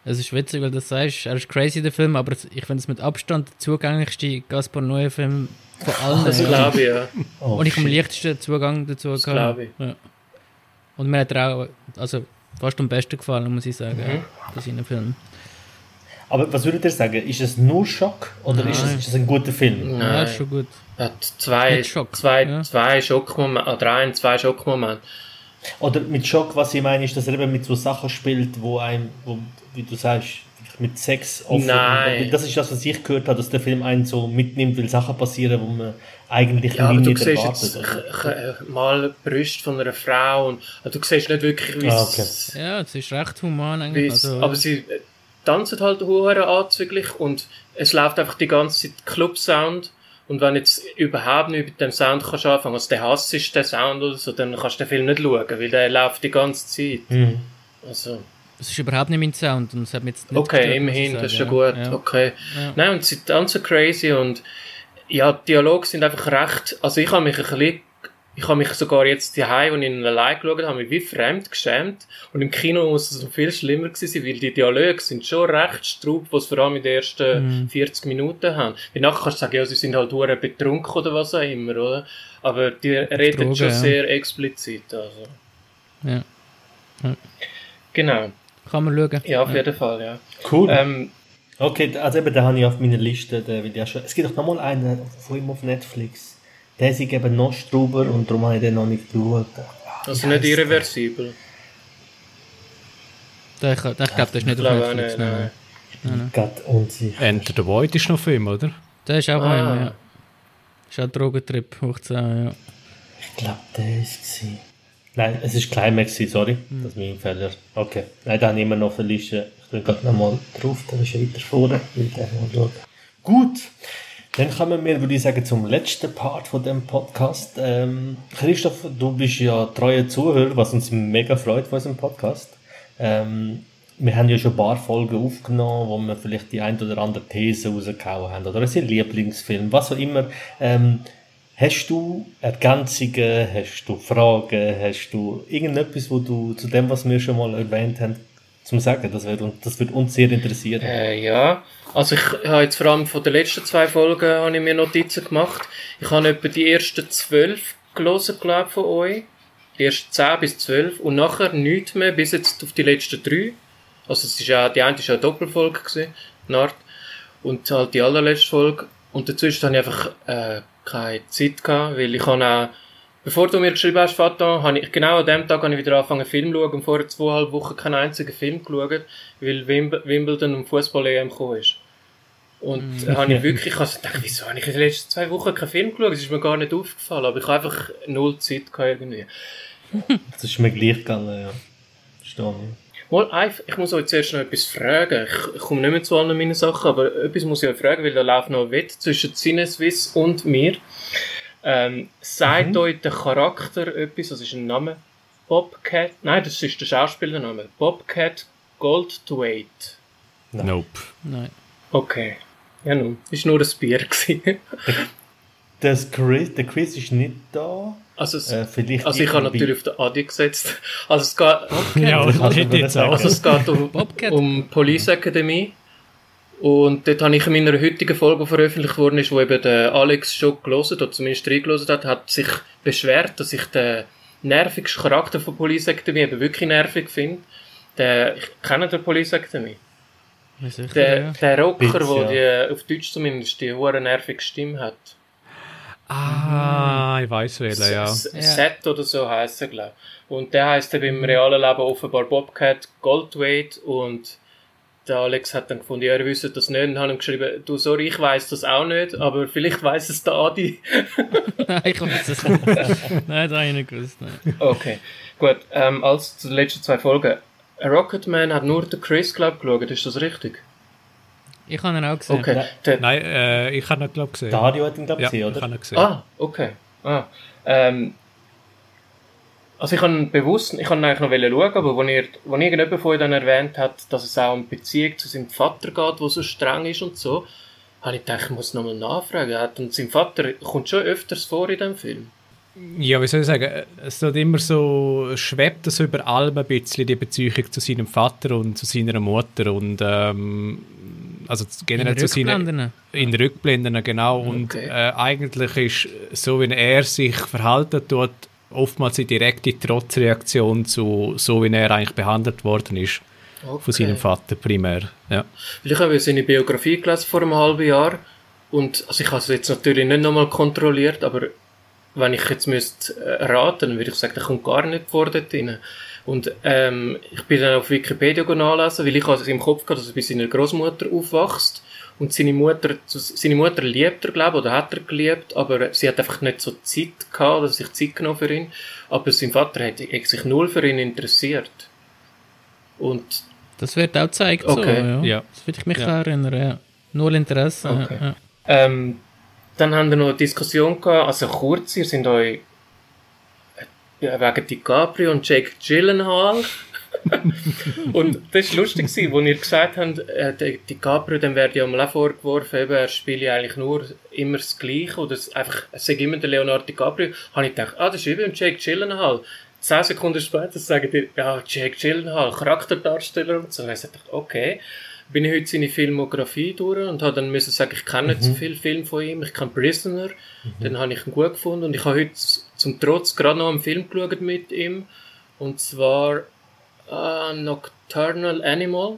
Es ist witzig, weil du das sagst. Er ist crazy, der Film, aber ich finde es mit Abstand der zugänglichste Gaspar Noé Film von allen. Das glaube ich, ja. Oh, Und ich am shit. leichtesten Zugang dazu Das gehabt. glaube ich. Ja. Und mir hat er auch also, fast am besten gefallen, muss ich sagen, Mhm. von seinen Filmen. Aber was würdet ihr sagen? Ist es nur Schock oder ist es, Nein. ist es ein guter Film? Ja, Nein. ist schon gut. Er hat zwei, Schock, zwei, ja. zwei Schockmomente, oder ein, zwei Schockmomente. Oder mit Schock, was ich meine, ist, dass er eben mit so Sachen spielt, wo einem, wo, wie du sagst, mit Sex offen. Nein. Das ist das, was ich gehört habe, dass der Film einen so mitnimmt, weil Sachen passieren, wo man eigentlich Ja, aber nie du nicht siehst erwartet. jetzt mal Brüste von einer Frau und also du siehst nicht wirklich, wie Ah, es... Ja, es ist recht human eigentlich. Also, aber sie äh, tanzen halt hure anzüglich und es läuft einfach die ganze Zeit Club-Sound und wenn jetzt überhaupt nicht mit dem Sound kannst anfangen, also der Hass ist der Sound oder so, dann kannst du den Film nicht schauen, weil der läuft die ganze Zeit. Mhm. Also, es ist überhaupt nicht mein Sound und es hat mich jetzt nicht okay, gestört, muss immerhin, das ist schon gut, Ja. okay. Ja. Nein, und sie tanzen crazy und ja, die Dialoge sind einfach recht, also ich habe mich ein bisschen ich habe mich sogar jetzt daheim, als ich ihn allein geschaut habe, mich wie fremd geschämt. Und im Kino muss es noch viel schlimmer gewesen sein, weil die Dialoge sind schon recht straub, was vor allem in den ersten Mhm. 40 Minuten haben. Weil nachher kannst du sagen, ja, sie sind halt hure betrunken oder was auch immer, oder? Aber die reden Drogen, schon ja. sehr explizit, also. Ja. Genau. Kann man schauen. Ja, auf jeden Fall, ja. Cool. Ähm, Okay, also eben, den habe ich auf meiner Liste. Den will ich auch schon. Es gibt auch nochmal einen von ihm auf Netflix. Der ist eben noch strauber und darum habe ich den noch nicht geschaut. also Wie nicht irreversibel. Der, ich ich glaube, der ist Ich nicht auf Netflix. Nein, nein. nein. nein. Gerade unsicher. Enter the Void ist noch Film, oder? Der ist auch Ah. einer, ja. Ist auch ein Drogentrip hoch 10, ja. Ich glaube, der ist es. Nein, es ist Climax, gewesen, sorry. Das ist mein Fehler. Okay. Nein, den habe ich immer noch auf der Liste. Ich drücke gerade nochmal drauf, der ist weiter vorne. Mal. Gut. Dann kommen wir, würde ich sagen, zum letzten Part von dem Podcast. Ähm, Christoph, du bist ja treuer Zuhörer, was uns mega freut von unserem Podcast. Ähm, wir haben ja schon ein paar Folgen aufgenommen, wo wir vielleicht die ein oder andere These rausgehauen haben oder unseren Lieblingsfilm, was auch immer. Ähm, hast du Ergänzungen, hast du Fragen, hast du irgendetwas, wo du zu dem, was wir schon mal erwähnt haben, zum Sagen? Das wird, das wird uns sehr interessieren. Äh, ja. Also ich habe jetzt vor allem von den letzten zwei Folgen habe ich mir Notizen gemacht. Ich habe etwa die ersten zwölf gelesen, glaube ich, von euch. Die ersten zehn bis zwölf. Und nachher nichts mehr, bis jetzt auf die letzten drei. Also es ist ja, die eine ist ja eine Doppelfolge gewesen, Art. Und halt die allerletzte Folge. Und dazwischen habe ich einfach, äh, keine Zeit gehabt, weil ich habe auch, bevor du mir geschrieben hast, Vater, habe ich, genau an dem Tag habe ich wieder angefangen Film zu schauen und vorher zweieinhalb Wochen keinen einzigen Film geschaut, weil Wimb Wimbledon und Fußball-EM gekommen ist. Und mm. habe ich wirklich, ich habe so gedacht, wieso habe ich in den letzten zwei Wochen keinen Film geschaut? Das ist mir gar nicht aufgefallen, aber ich habe einfach null Zeit gehabt irgendwie. Das ist mir gleich gegangen, ja. Ich. Mal, ich muss euch zuerst noch etwas fragen. Ich, ich komme nicht mehr zu allen meinen Sachen, aber etwas muss ich euch fragen, weil da läuft noch ein Wett zwischen Cineswiss und mir. Ähm, sagt euch der Charakter etwas, das ist ein Name? Bobcat? Nein, das ist der Schauspielername. Bobcat Goldthwait. Nope. Nein. Okay. Ja nun, ist nur ein Bier gewesen. Das Chris, der Chris ist nicht da. Also, es, Äh, vielleicht also ich habe natürlich auf den Adi gesetzt. Also es geht, Ja, jetzt sagen. auch. Also es geht um, Bobcat. um Police Academy. Und dort habe ich in meiner heutigen Folge, die veröffentlicht worden ist, wo eben der Alex schon gelesen oder zumindest reingelassen hat, hat sich beschwert, dass ich den nervigsten Charakter von Police Academy eben wirklich nervig finde. Der, ich kenne den Police Academy. Ja, sicher, Der, ja. der Rocker, der die, auf Deutsch zumindest die hohe nervige Stimme hat. Ah, ich weiß welcher, ja. Ja. Set oder so heisst er, glaube ich. Und der heisst eben im realen Leben offenbar Bobcat Goldthwait und der Alex hat dann gefunden, ja, er wüsste das nicht und hat ihm geschrieben, du, sorry, ich weiß das auch nicht, aber vielleicht weiß es der Adi. Nein, ich weiß es nicht. Nein, das habe ich nicht gewusst. Nein. Okay, gut, ähm, als zu den letzten zwei Folgen. Rocketman hat nur den Chris, glaube ich, geschaut, ist das richtig? Ich habe ihn auch gesehen. Okay. Nein. Nein, äh, ich habe ihn, glaube ich, gesehen. Dario hat ihn, glaube ich, ja, gesehen, ich oder? habe ihn gesehen. Ah, okay. Ah, ähm, also ich habe bewusst, ich habe eigentlich noch schauen, aber wenn ihr, wenn irgendjemand von euch dann erwähnt hat, dass es auch um die Beziehung zu seinem Vater geht, wo so streng ist und so, habe ich gedacht, ich muss nochmal nachfragen. Hat- Und sein Vater kommt schon öfters vor in dem Film. Ja, wie soll ich sagen, es wird immer so, schwebt so über allem ein bisschen die Beziehung zu seinem Vater und zu seiner Mutter und ähm, also generell In zu seinen Rückblenden. in Rückblenden, genau. Und Okay. äh, eigentlich ist so, wie er sich verhalten tut, oftmals eine direkte Trotzreaktion zu so, wie er eigentlich behandelt worden ist Okay. von seinem Vater primär. Ja. Weil ich habe seine Biografie gelesen vor einem halben Jahr und also ich habe es jetzt natürlich nicht nochmal kontrolliert, aber wenn ich jetzt müsste äh, raten, dann würde ich sagen, der kommt gar nicht vor dort rein. Und ähm, ich bin dann auf Wikipedia nachlesen, weil ich also im Kopf gehabt, dass er bei seiner Großmutter aufwächst und seine Mutter, seine Mutter liebt er, glaube ich, oder hat er geliebt, aber sie hat einfach nicht so Zeit gehabt, oder sich Zeit genommen für ihn. Aber sein Vater hat, hat sich null für ihn interessiert. Und Das wird auch gezeigt, Okay. so, ja. Ja. Das würde ich mich Ja. erinnern, ja. Null Interesse. Okay. Ja. Ähm, dann haben wir noch eine Diskussion gehabt, also kurz, ihr sind euch äh, wegen DiCaprio und Jake Gyllenhaal. Und das war lustig, gewesen, wo ihr gesagt habt, äh, die, die Caprio, dem wird ja mal auch vorgeworfen, eben, er spiele eigentlich nur immer das Gleiche, oder es, einfach, es sei immer der Leonardo DiCaprio, habe ich gedacht, ah, das ist wie beim Jake Gyllenhaal. Zehn Sekunden später sagen die, ja, Jake Gyllenhaal, Charakterdarsteller und so. Und ich dachte, okay. Bin ich heute seine Filmografie durch und habe dann müssen sagen, ich kenne nicht so viele Filme von ihm, ich kenne Prisoner, dann habe ich ihn gut gefunden und ich habe heute zum Trotz gerade noch einen Film geschaut mit ihm, und zwar Nocturnal Animal.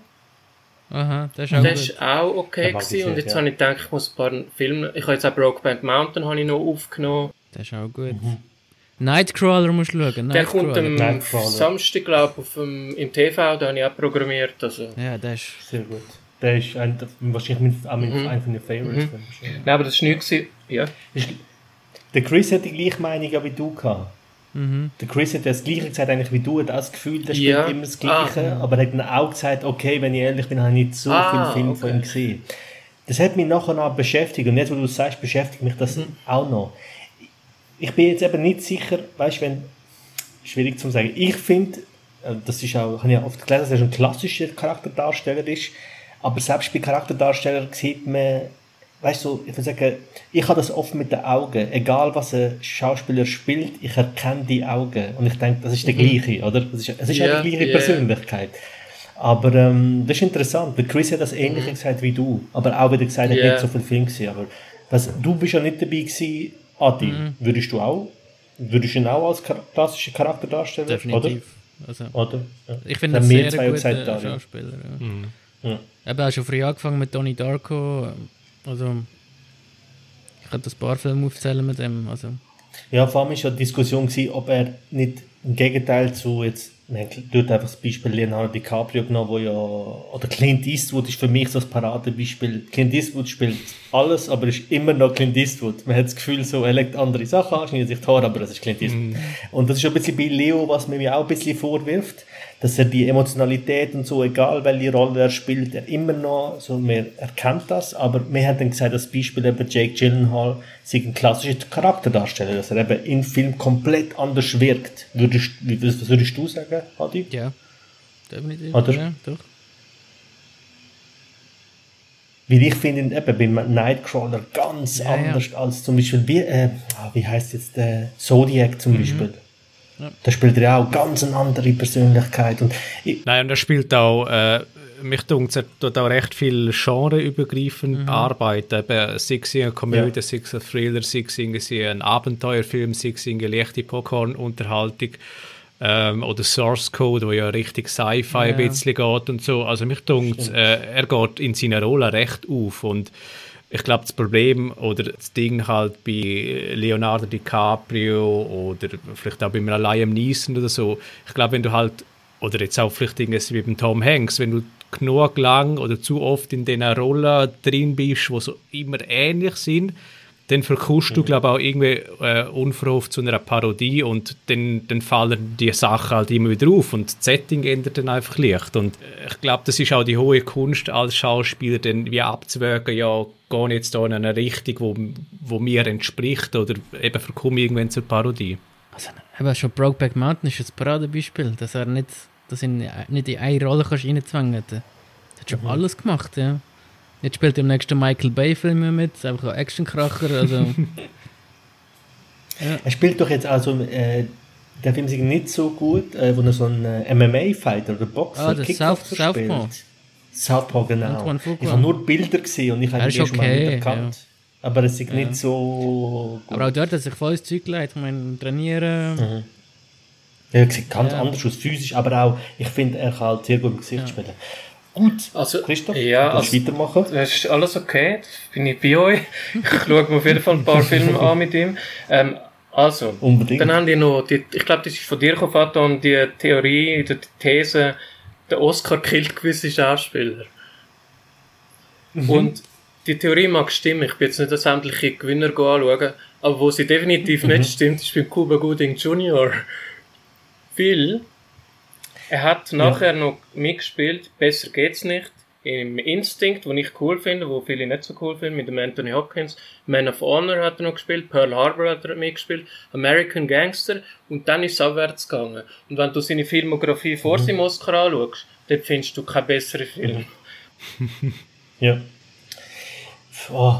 Aha, das ist auch gut. ist auch okay gewesen. sehr, und jetzt ja. habe ich gedacht, ich muss ein paar Filme, ich habe jetzt auch Brokeback Mountain habe ich noch aufgenommen. Das ist auch gut. Nightcrawler musst du schauen. Der kommt am. Samstag, glaube ich, auf dem, im TV, da habe ich auch programmiert. Also. Ja, das ist... Sehr gut. Der ist ein, wahrscheinlich mein, auch mein, Mhm. einer meiner Favorites. Mhm. Nein, aber das war nichts. Ja. Ist- Der Chris hat die gleiche Meinung wie du gehabt. Mhm. Der Chris hat das Gleiche gesagt eigentlich wie du, hat das Gefühl, der Ja. spielt immer das Gleiche, Ah. aber er hat dann auch gesagt, okay, wenn ich ehrlich bin, habe ich nicht so Ah, viele Filme von okay. ihm gesehen. Das hat mich nachher noch beschäftigt und jetzt, wo du es sagst, beschäftigt mich das Mhm. auch noch. Ich bin jetzt eben nicht sicher, weißt du, wenn, schwierig zu sagen, ich finde, äh, das ist auch, habe ich ja oft gelesen, dass er ein klassischer Charakterdarsteller ist, aber selbst bei Charakterdarstellern sieht man, weißt du, ich würde sagen, ich habe das oft mit den Augen. Egal was ein Schauspieler spielt, ich erkenne die Augen. Und ich denke, das ist der gleiche, oder? Das ist, es ist Ja, die gleiche ja. Persönlichkeit. Aber ähm, das ist interessant. Der Chris hat das ähnliche gesagt wie du. Aber auch wieder gesagt, er hat nicht so viel Film gesehen. Aber was, du bist ja nicht dabei gewesen, Adi. Würdest du auch? Würdest du ihn auch als klassischen Charakter darstellen? Definitiv. Also, Oder? oder? Ja. ich finde das sehr guter. Schauspieler. Ja. Mhm. Ja. Eben, auch schon früh angefangen mit Donnie Darko. Also, ich könnte ein paar Filme aufzählen mit dem. Also, Ja, vor allem war ja die Diskussion, gewesen, ob er nicht im Gegenteil zu jetzt, wir haben dort einfach das Beispiel Leonardo DiCaprio genommen, wo ja, oder Clint Eastwood ist für mich so das Paradebeispiel. Clint Eastwood spielt alles, aber ist immer noch Clint Eastwood. Man hat das Gefühl, so, er legt andere Sachen an, schneidet sich die Haare, aber das ist Clint Eastwood. Und das ist ein bisschen bei Leo, was man mir auch ein bisschen vorwirft, dass er die Emotionalität und so, egal welche Rolle er spielt, er immer noch, so, man erkennt das, aber wir haben dann gesagt, das Beispiel eben Jake Gyllenhaal sei ein klassischer Charakterdarsteller, dass er eben im Film komplett anders wirkt. Würdest, was würdest du sagen, Adi? ja. Definitiv. Oder? Ja, doch. Weil ich finde ihn eben beim Nightcrawler ganz Ja, ja. anders als zum Beispiel, wie, äh, ah, wie heißt jetzt der Zodiac zum Beispiel. Mhm. Ja. Da spielt er ja auch ganz eine andere Persönlichkeit und Nein, und er spielt auch, äh, mich dunkt, er tut auch recht viel genreübergreifend arbeiten. Eben, sei es eine Komödie, Ja. sei es ein Thriller, sei es ein Abenteuerfilm, sei es eine leichte Popcorn-Unterhaltung. Ähm, oder Source Code, wo ja richtig Sci-Fi ein Ja. bisschen geht und so. Also mich dunkt, äh, er geht in seiner Rolle recht auf und ich glaube, das Problem oder das Ding halt bei Leonardo DiCaprio oder vielleicht auch bei einem Liam Neeson oder so, ich glaube, wenn du halt, oder jetzt auch vielleicht irgendwas wie beim Tom Hanks, wenn du genug lang oder zu oft in diesen Rollen drin bist, die so immer ähnlich sind, dann verkust du, glaube ich, auch irgendwie äh, unverhofft zu einer Parodie und dann, dann fallen die Sachen halt immer wieder auf und das Setting ändert dann einfach leicht. Und äh, ich glaube, das ist auch die hohe Kunst als Schauspieler, dann wie abzuwägen, ja, gehe ich jetzt da in eine Richtung, wo, wo mir entspricht oder eben verkomme ich irgendwann zur Parodie. Also, eben schon Brokeback Mountain ist ein Paradebeispiel, dass er nicht, dass ihn nicht in eine Rolle kannst reinzwängen kannst. Er hat schon Mhm. alles gemacht, ja. Jetzt spielt im nächsten Michael Bay-Film mit, einfach ein Actionkracher, also... Er spielt doch jetzt also, äh, der Film ist nicht so gut, äh, wo er so einen äh, MMA-Fighter oder Boxer, Ah, der Kickboxer South- spielt. Southpaw. Southpaw, genau. Ich habe nur Bilder gesehen und ich habe ihn ist erst mal okay, nicht erkannt. Aber es ist nicht so gut. Aber auch dort hat sich volles Zeug gelegt, ich meine, trainieren... Mhm. er sieht ganz Ja. anders aus, physisch, aber auch, ich finde, er kann halt sehr gut im Gesicht spielen. Gut, Also, Christoph, ja, also- weitermachen. Das ist alles okay, das bin ich bei euch. Ich schaue mir auf jeden Fall ein paar Filme an mit ihm. Ähm, also, Unbedingt. dann haben die noch, die, ich glaube, das ist von dir gekommen, Faton, die Theorie, die These, der Oscar killt gewisse Schauspieler. Mhm. Und die Theorie mag stimmen, ich bin jetzt nicht sämtliche Gewinner anschauen, aber wo sie definitiv Mhm. nicht stimmt, ist beim Cuba Gooding Jr. Weil er hat nachher noch mitgespielt, besser geht's nicht, im Instinct, den ich cool finde, wo viele nicht so cool finden, mit dem Anthony Hopkins. Man of Honor hat er noch gespielt, Pearl Harbor hat er mitgespielt, American Gangster und dann ist es abwärts gegangen. Und wenn du seine Filmografie vor mhm. seinem Oscar anschaust, dann findest du keinen besseren Film. ja. Oh,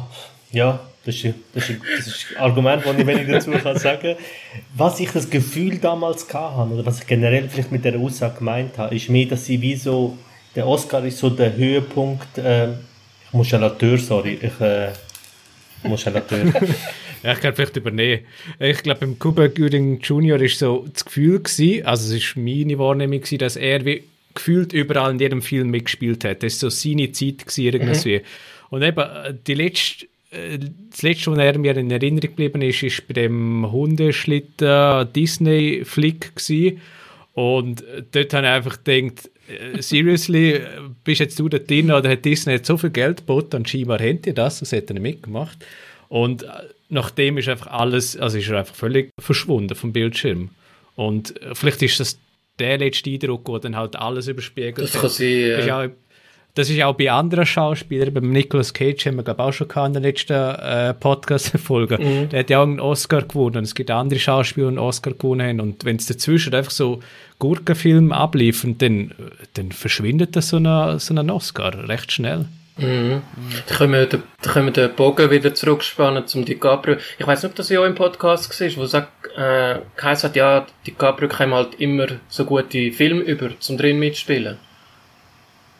ja, das ist, das, ist, das ist ein Argument, das ich wenig dazu kann sagen Was ich das Gefühl damals hatte, oder was ich generell vielleicht mit der Aussage gemeint habe, ist mehr, dass sie wie so, der Oscar ist so der Höhepunkt, äh, ich muss Chalateur, sorry, ich, äh, muss Chalateur. ja, ich kann vielleicht übernehmen. Ich glaube, beim Cuba Gooding Jr. war so das Gefühl gewesen, also es war meine Wahrnehmung gewesen, dass er wie gefühlt überall in jedem Film mitgespielt hat. Das war so seine Zeit gewesen, irgendwie. Mhm. Und eben, äh, die letzte das letzte, was er mir in Erinnerung geblieben ist, ist bei dem Hundeschlitten Disney-Flick Und dort habe ich einfach gedacht, äh, seriously, bist jetzt du da drin oder hat Disney jetzt so viel Geld geboten und scheinbar haben die das, das hat er nicht mitgemacht. Und äh, nachdem ist einfach alles, also ist er einfach völlig verschwunden vom Bildschirm. Und vielleicht ist das der letzte Eindruck, der dann halt alles überspiegelt. Das kann sein, ja. Das ist auch bei anderen Schauspielern, beim Nicolas Cage haben wir glaube auch schon in der letzten äh, Podcast-Folge. Mhm. Der hat ja auch einen Oscar gewonnen. Es gibt andere Schauspieler, die einen Oscar gewonnen haben. Und wenn es dazwischen einfach so Gurkenfilme abliefern, dann, dann verschwindet das so ein so eine Oscar recht schnell. Mhm. Da können, wir, da, da können wir den Bogen wieder zurückspannen zum DiCaprio. Ich weiß nicht, ob das ja auch im Podcast war, wo sagt, äh, hat, ja, DiCaprio kam halt immer so gute Filme über, zum drin mitspielen.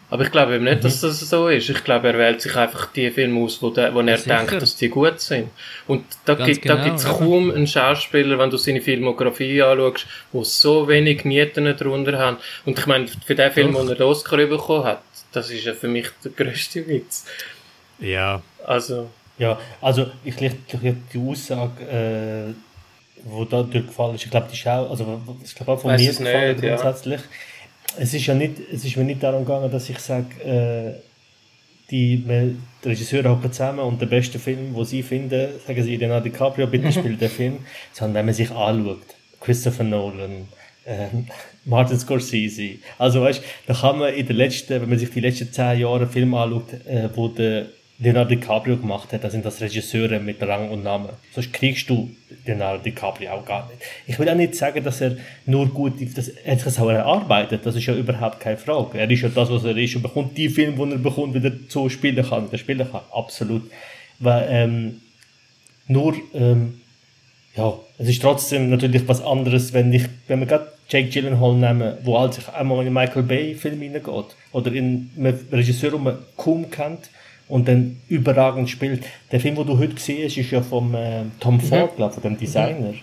Aber ich glaube eben nicht, mhm. dass das so ist. Ich glaube, er wählt sich einfach die Filme aus, wo, der, wo er Sicher. denkt, dass die gut sind. Und da gibt genau, es kaum einen Schauspieler, wenn du seine Filmografie anschaust, wo so wenig Nieten drunter haben. Und ich meine, für den Film, Doch. den er den Oscar bekommen hat, das ist ja für mich der grösste Witz. Ja. Also. Ja, also ich lege die Aussage, äh, wo da durchgefallen ist, ich glaube, die Schau, also ich glaube auch von Weiß mir gefallen grundsätzlich. Ja es ist ja nicht, es ist mir nicht darum gegangen, dass ich sage, äh, die, die Regisseure hocken zusammen und der beste Film, den sie finden, sagen sie Leonardo DiCaprio, bitte spielt den Film, sondern wenn man sich anschaut, Christopher Nolan, äh, Martin Scorsese, also weißt, da kann man in den letzten, wenn man sich die letzten zehn Jahre Filme anschaut, äh, wo der Leonardo DiCaprio gemacht hat, das sind das Regisseure mit Rang und Namen. Sonst kriegst du Leonardo DiCaprio auch gar nicht. Ich will auch nicht sagen, dass er nur gut, das, er hat auch erarbeitet, das ist ja überhaupt keine Frage. Er ist ja das, was er ist und bekommt die Filme, die er bekommt, wieder so spielen kann, der spielen kann. Absolut. Weil, ähm, nur, ähm, ja, es ist trotzdem natürlich was anderes, wenn ich, wenn wir gerade Jake Gyllenhaal nehmen, wo halt sich einmal in Michael Bay Film hineingeht, oder in einen Regisseur, den man kaum kennt, und dann überragend spielt. Der Film, den du heute siehst, ist ja vom äh, Tom mhm. Ford, glaube von dem Designer. Mhm.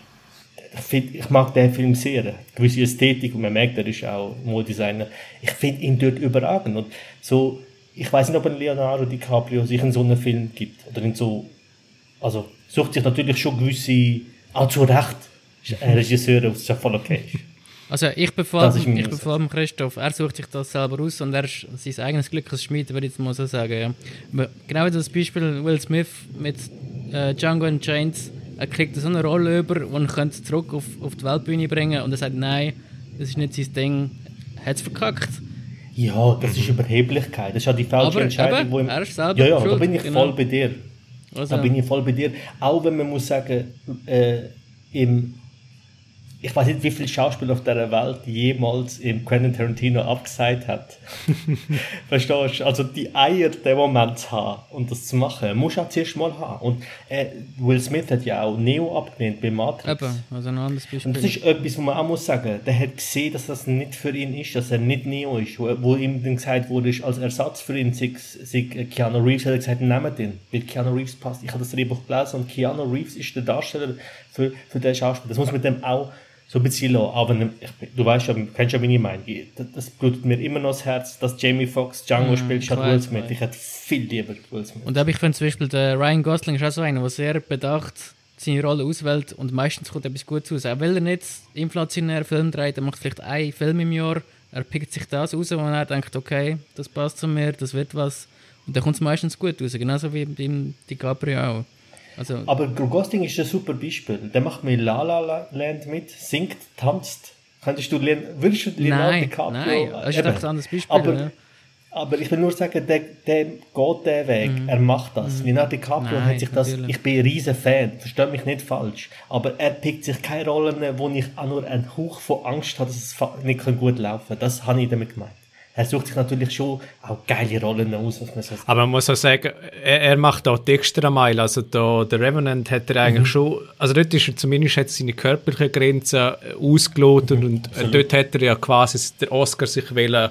Ich, find, ich mag den Film sehr. Eine gewisse Ästhetik und man merkt, er ist auch Modedesigner. Ich finde ihn dort überragend. Und so, ich weiß nicht, ob ein Leonardo DiCaprio sich in so einen Film gibt. Oder in so, also, sucht sich natürlich schon gewisse, auch zu Recht, Regisseure, was ja voll okay ist. Also ich befahle ich befehl Christoph, er sucht sich das selber aus und er ist sein eigenes Glück als Schmied, würde ich jetzt mal so sagen. Ja. Genau das Beispiel Will Smith mit äh, Django and Chains, er kriegt so eine Rolle über und könnte zurück auf, auf die Weltbühne bringen und er sagt, nein, das ist nicht sein Ding, hat es verkackt. Ja, das ist Überheblichkeit, das ist ja die falsche Aber, Entscheidung. Eben, wo im, er ist selber ja, ja, schuld, da bin ich genau. voll bei dir. Also. Da bin ich voll bei dir. Auch wenn man muss sagen, äh, im ich weiß nicht, wie viele Schauspieler auf der Welt jemals im Quentin Tarantino abgesagt hat. Verstehst du? Also die Eier, den Moment zu haben und das zu machen, musst du auch zuerst mal haben. Und äh, Will Smith hat ja auch Neo abgelehnt bei Matrix. Eben, also ein anderes Beispiel. Und das ist etwas, wo man auch muss sagen, der hat gesehen, dass das nicht für ihn ist, dass er nicht Neo ist. Wo, wo ihm dann gesagt wurde, als Ersatz für ihn sei, sei Keanu Reeves, hat er gesagt, nehmt ihn, weil Keanu Reeves passt. Ich habe das Drehbuch gelesen und Keanu Reeves ist der Darsteller für, für den Schauspieler. Das muss man dem auch so ein bisschen Aber du weißt ja, kennst ja meine Meinung. Das blutet mir immer noch das Herz, dass Jamie Foxx Django mm, spielt statt Will Smith. Ich hätte viel lieber Will Smith. Und ich finde zum Beispiel, der Ryan Gosling ist auch so einer, der sehr bedacht seine Rolle auswählt und meistens kommt etwas Gutes raus. Auch will er nicht inflationär Film dreht, er macht vielleicht einen Film im Jahr, er pickt sich das raus, wo er denkt, okay, das passt zu mir, das wird was. Und dann kommt es meistens gut raus, genauso wie beim DiCaprio auch. Also, Aber Gosling ist ein super Beispiel. Der macht mit La La Land mit, singt, tanzt. Könntest du lernen, würdest du Leonardo DiCaprio? Nein, das ist einfach ein anderes Beispiel. Aber, ja. Aber ich will nur sagen, der, der geht den Weg. Mm. Er macht das. Mm. Leonardo DiCaprio Nein, hat sich das, natürlich. ich bin ein riesen Fan, versteht mich nicht falsch. Aber er pickt sich keine Rollen, wo ich auch nur einen Hauch von Angst habe, dass es nicht gut laufen kann. Das habe ich damit gemeint er sucht sich natürlich schon auch geile Rollen aus, was man so sagt. Aber man muss auch sagen, er, er macht auch die extra Meile. Also da, der Revenant hat er eigentlich mhm. schon, also dort ist er zumindest hat seine körperlichen Grenzen ausgelotet mhm, und absolut. dort hat er ja quasi der Oscar sich wollen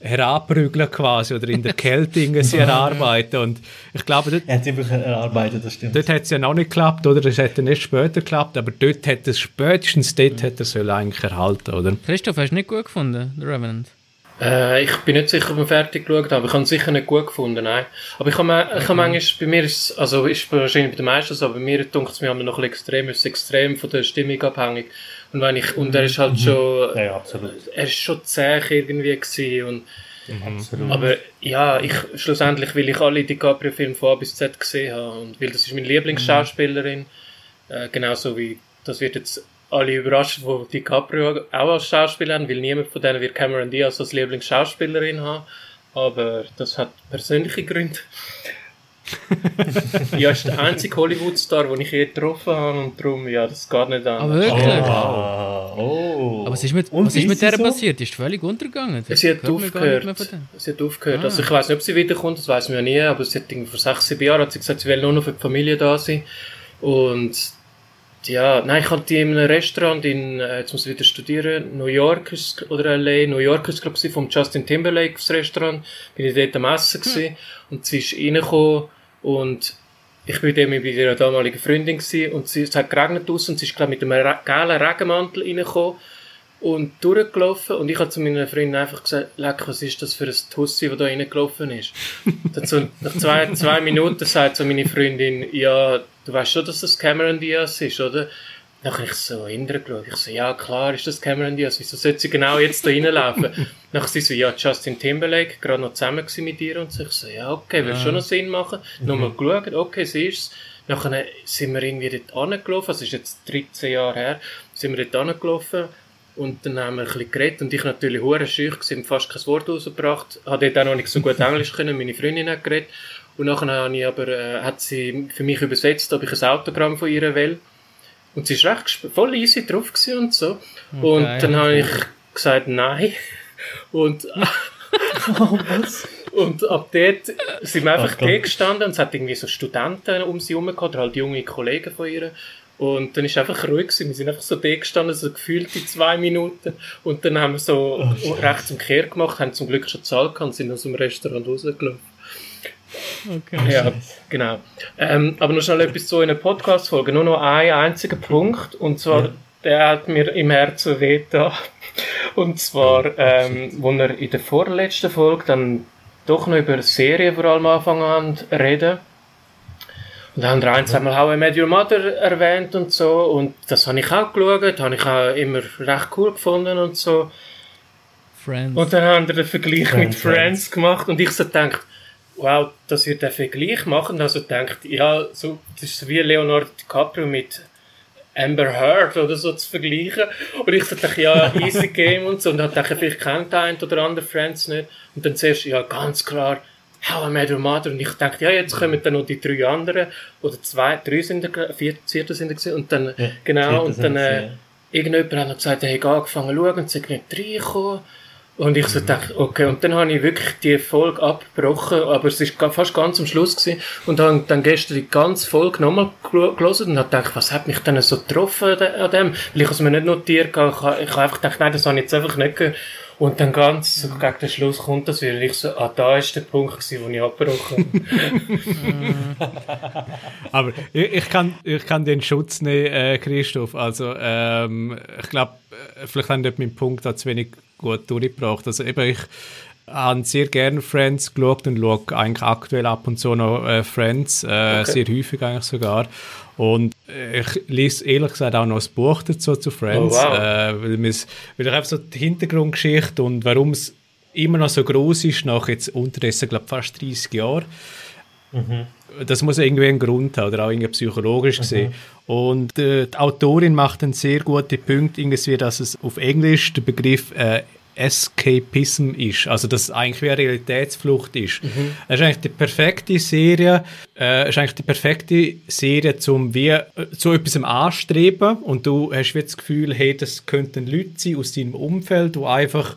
herabprügeln quasi oder in der Kälte irgendwie erarbeiten und ich glaube dort, er hat es wirklich erarbeitet, das stimmt dort hat es ja noch nicht geklappt oder es hätte nicht später geklappt aber dort hat es spätestens dort mhm. hat er es eigentlich erhalten oder Christoph hast du nicht gut gefunden The Revenant äh, ich bin nicht sicher, ob ich fertig geschaut habe. Ich habe es sicher nicht gut gefunden, nein. Aber ich habe, ich habe manchmal, bei mir ist also ist wahrscheinlich bei den meisten so, aber bei mir denkt es mir noch ein extrem, ist extrem von der Stimmung abhängig. Und wenn ich, und er ist halt mhm. schon, ja, absolut. er ist schon zäh irgendwie gewesen und, Mhm. Aber ja, ich, schlussendlich will ich alle DiCaprio-Filme von A bis Z gesehen haben. Und weil das ist meine Lieblingsschauspielerin. Mhm. Äh, genauso wie, das wird jetzt alle überrascht, wo DiCaprio auch als Schauspieler haben, weil niemand von denen wird Cameron Diaz als Lieblingsschauspielerin haben. Aber das hat persönliche Gründe. ja, ist der einzige Hollywood-Star, den ich je getroffen habe und darum, ja, das geht nicht an. Aber wirklich? Oh. oh. Aber was ist mit, was ist mit der so? passiert? Die ist völlig untergegangen. Sie hat aufgehört. Sie hat aufgehört. Ah. Also ich weiß nicht, ob sie wiederkommt, das weiß man ja nie, aber sie hat vor sechs, sieben Jahren hat sie gesagt, sie will nur noch für die Familie da sein. Und ja, nein, ich hatte die in einem Restaurant in, äh, jetzt muss ich wieder studieren, New York ist, oder LA, New York ist glaube ich, vom Justin Timberlake das Restaurant, bin ich dort am Essen gewesen, hm. und sie ist reingekommen und ich bin mit ihrer damaligen Freundin gewesen, und sie, es hat geregnet aus und sie ist glaube mit einem gelben Regenmantel reingekommen und durchgelaufen und ich habe zu meiner Freundin einfach gesagt, leck, was ist das für ein Tussi, das da reingelaufen ist? Dazu, nach zwei, zwei Minuten sagt so meine Freundin, ja, du weißt schon, dass das Cameron Diaz ist, oder? Dann habe ich so hinterher geschaut. Ich so, ja klar, ist das Cameron Diaz. Wieso sollte sie genau jetzt da reinlaufen? Dann sie so, ja, Justin Timberlake, gerade noch zusammen mit ihr. Und so, ich so, ja, okay, wird ja. schon noch Sinn machen. Mhm. Nochmal geschaut, okay, sie ist's. Nachher sind wir irgendwie dort angelaufen, das ist jetzt 13 Jahre her, sind wir dort angelaufen und dann haben wir ein bisschen geredet und ich natürlich hure schüch gewesen, fast kein Wort rausgebracht. Habe dort auch noch nicht so gut Englisch können, meine Freundin hat geredet. Und nachher habe ich aber, äh, hat sie für mich übersetzt, ob ich ein Autogramm von ihr will. Und sie war recht voll easy drauf und so. Okay, und dann habe ich gesagt, nein. Und, oh, und ab dort sind wir einfach da gestanden und es hat irgendwie so Studenten um sie herum gehabt, oder halt junge Kollegen von ihr. Und dann ist einfach ruhig gewesen. Wir sind einfach so da gestanden, so gefühlt in zwei Minuten. Und dann haben wir so oh, rechts im Kehr gemacht, haben zum Glück schon Zahl gehabt und sind aus dem Restaurant rausgelaufen. Okay. Ja, genau. Ähm, aber noch schnell etwas zu einer Podcast-Folge. Nur noch ein einziger Punkt. Und zwar, ja. der hat mir im Herzen weh da. Und zwar, ähm, wo wir in der vorletzten Folge dann doch noch über Serien vor allem anfangen an reden. Und dann haben wir ein, zweimal How I Met Your Mother erwähnt und so. Und das habe ich auch geschaut, habe ich auch immer recht cool gefunden und so. Friends. Und dann haben wir den Vergleich Friends, mit Friends, Friends gemacht und ich so gedacht, wow, dass ihr den Vergleich machen, also denkt, ja, so, das ist wie Leonardo DiCaprio mit Amber Heard oder so zu vergleichen. Und ich dachte, ja, easy game und so. Und dann dachte ich, vielleicht kennt der ein oder andere Friends nicht. Und dann zuerst, ja, ganz klar, How I Met Your Mother. Und ich dachte, ja, jetzt kommen dann noch die drei anderen. Oder zwei, drei sind da, vier, vierte sind da gewesen. Und dann, ja, genau, und dann, äh, irgendjemand hat noch gesagt, er hat angefangen zu schauen und sind nicht reingekommen. Und ich so dachte, okay, und dann habe ich wirklich die Folge abgebrochen, aber es ist fast ganz am Schluss gewesen. Und habe dann gestern die ganze Folge nochmal gelesen und habe gedacht, was hat mich denn so getroffen an dem? Weil ich es mir nicht notiert habe. Ich habe, einfach gedacht, nein, das habe ich jetzt einfach nicht gehört. Und dann ganz so gegen den Schluss kommt das wieder. Ich so, ah, da ist der Punkt gewesen, wo ich abgebrochen habe. aber ich, ich, kann, ich kann den Schutz nehmen, äh, Christoph. Also, ähm, ich glaube, äh, vielleicht haben dort meinen Punkt zu wenig gut durchgebracht. Also eben, ich habe sehr gerne Friends geschaut und schaue eigentlich aktuell ab und zu noch äh, Friends, äh, okay. sehr häufig eigentlich sogar. Und ich lese ehrlich gesagt auch noch ein Buch dazu zu Friends, oh, wow. äh, weil, weil ich einfach so die Hintergrundgeschichte und warum es immer noch so groß ist, nach jetzt unterdessen, glaube fast 30 Jahren. Mhm. Das muss irgendwie einen Grund haben oder auch irgendwie psychologisch mhm. Und äh, die Autorin macht einen sehr guten Punkt, irgendwie, dass es auf Englisch der Begriff äh, Escapism ist. Also, dass es eigentlich wie eine Realitätsflucht ist. Mhm. Es ist eigentlich die perfekte Serie, äh, ist eigentlich die perfekte Serie, zum wie äh, zu etwas anstreben und du hast wie das Gefühl, hey, das könnten Leute sein aus deinem Umfeld, die einfach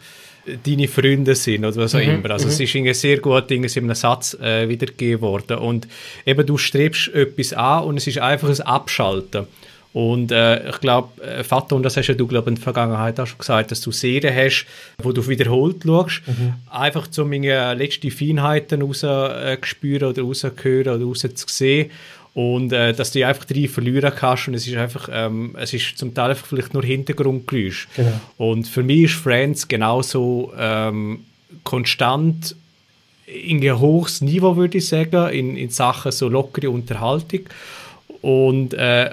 deine Freunde sind oder was auch mhm, immer. Also es mhm. ist irgendwie sehr gut in einem Satz äh, wiedergegeben worden. Und eben du strebst etwas an und es ist einfach ein Abschalten. Und äh, ich glaube, äh, Vater, und das hast ja du, glaube in der Vergangenheit auch schon gesagt, dass du Serien hast, wo du wiederholt schaust, mhm. einfach um irgendwie letzte Feinheiten rauszuspüren äh, oder rauszuhören oder rauszusehen und äh, dass du einfach drei verlieren kannst und es ist einfach, ähm, es ist zum Teil einfach vielleicht nur Hintergrundgeräusch. Genau. Und für mich ist Friends genauso ähm, konstant in ein hohes Niveau, würde ich sagen, in, in Sachen so lockere Unterhaltung und äh,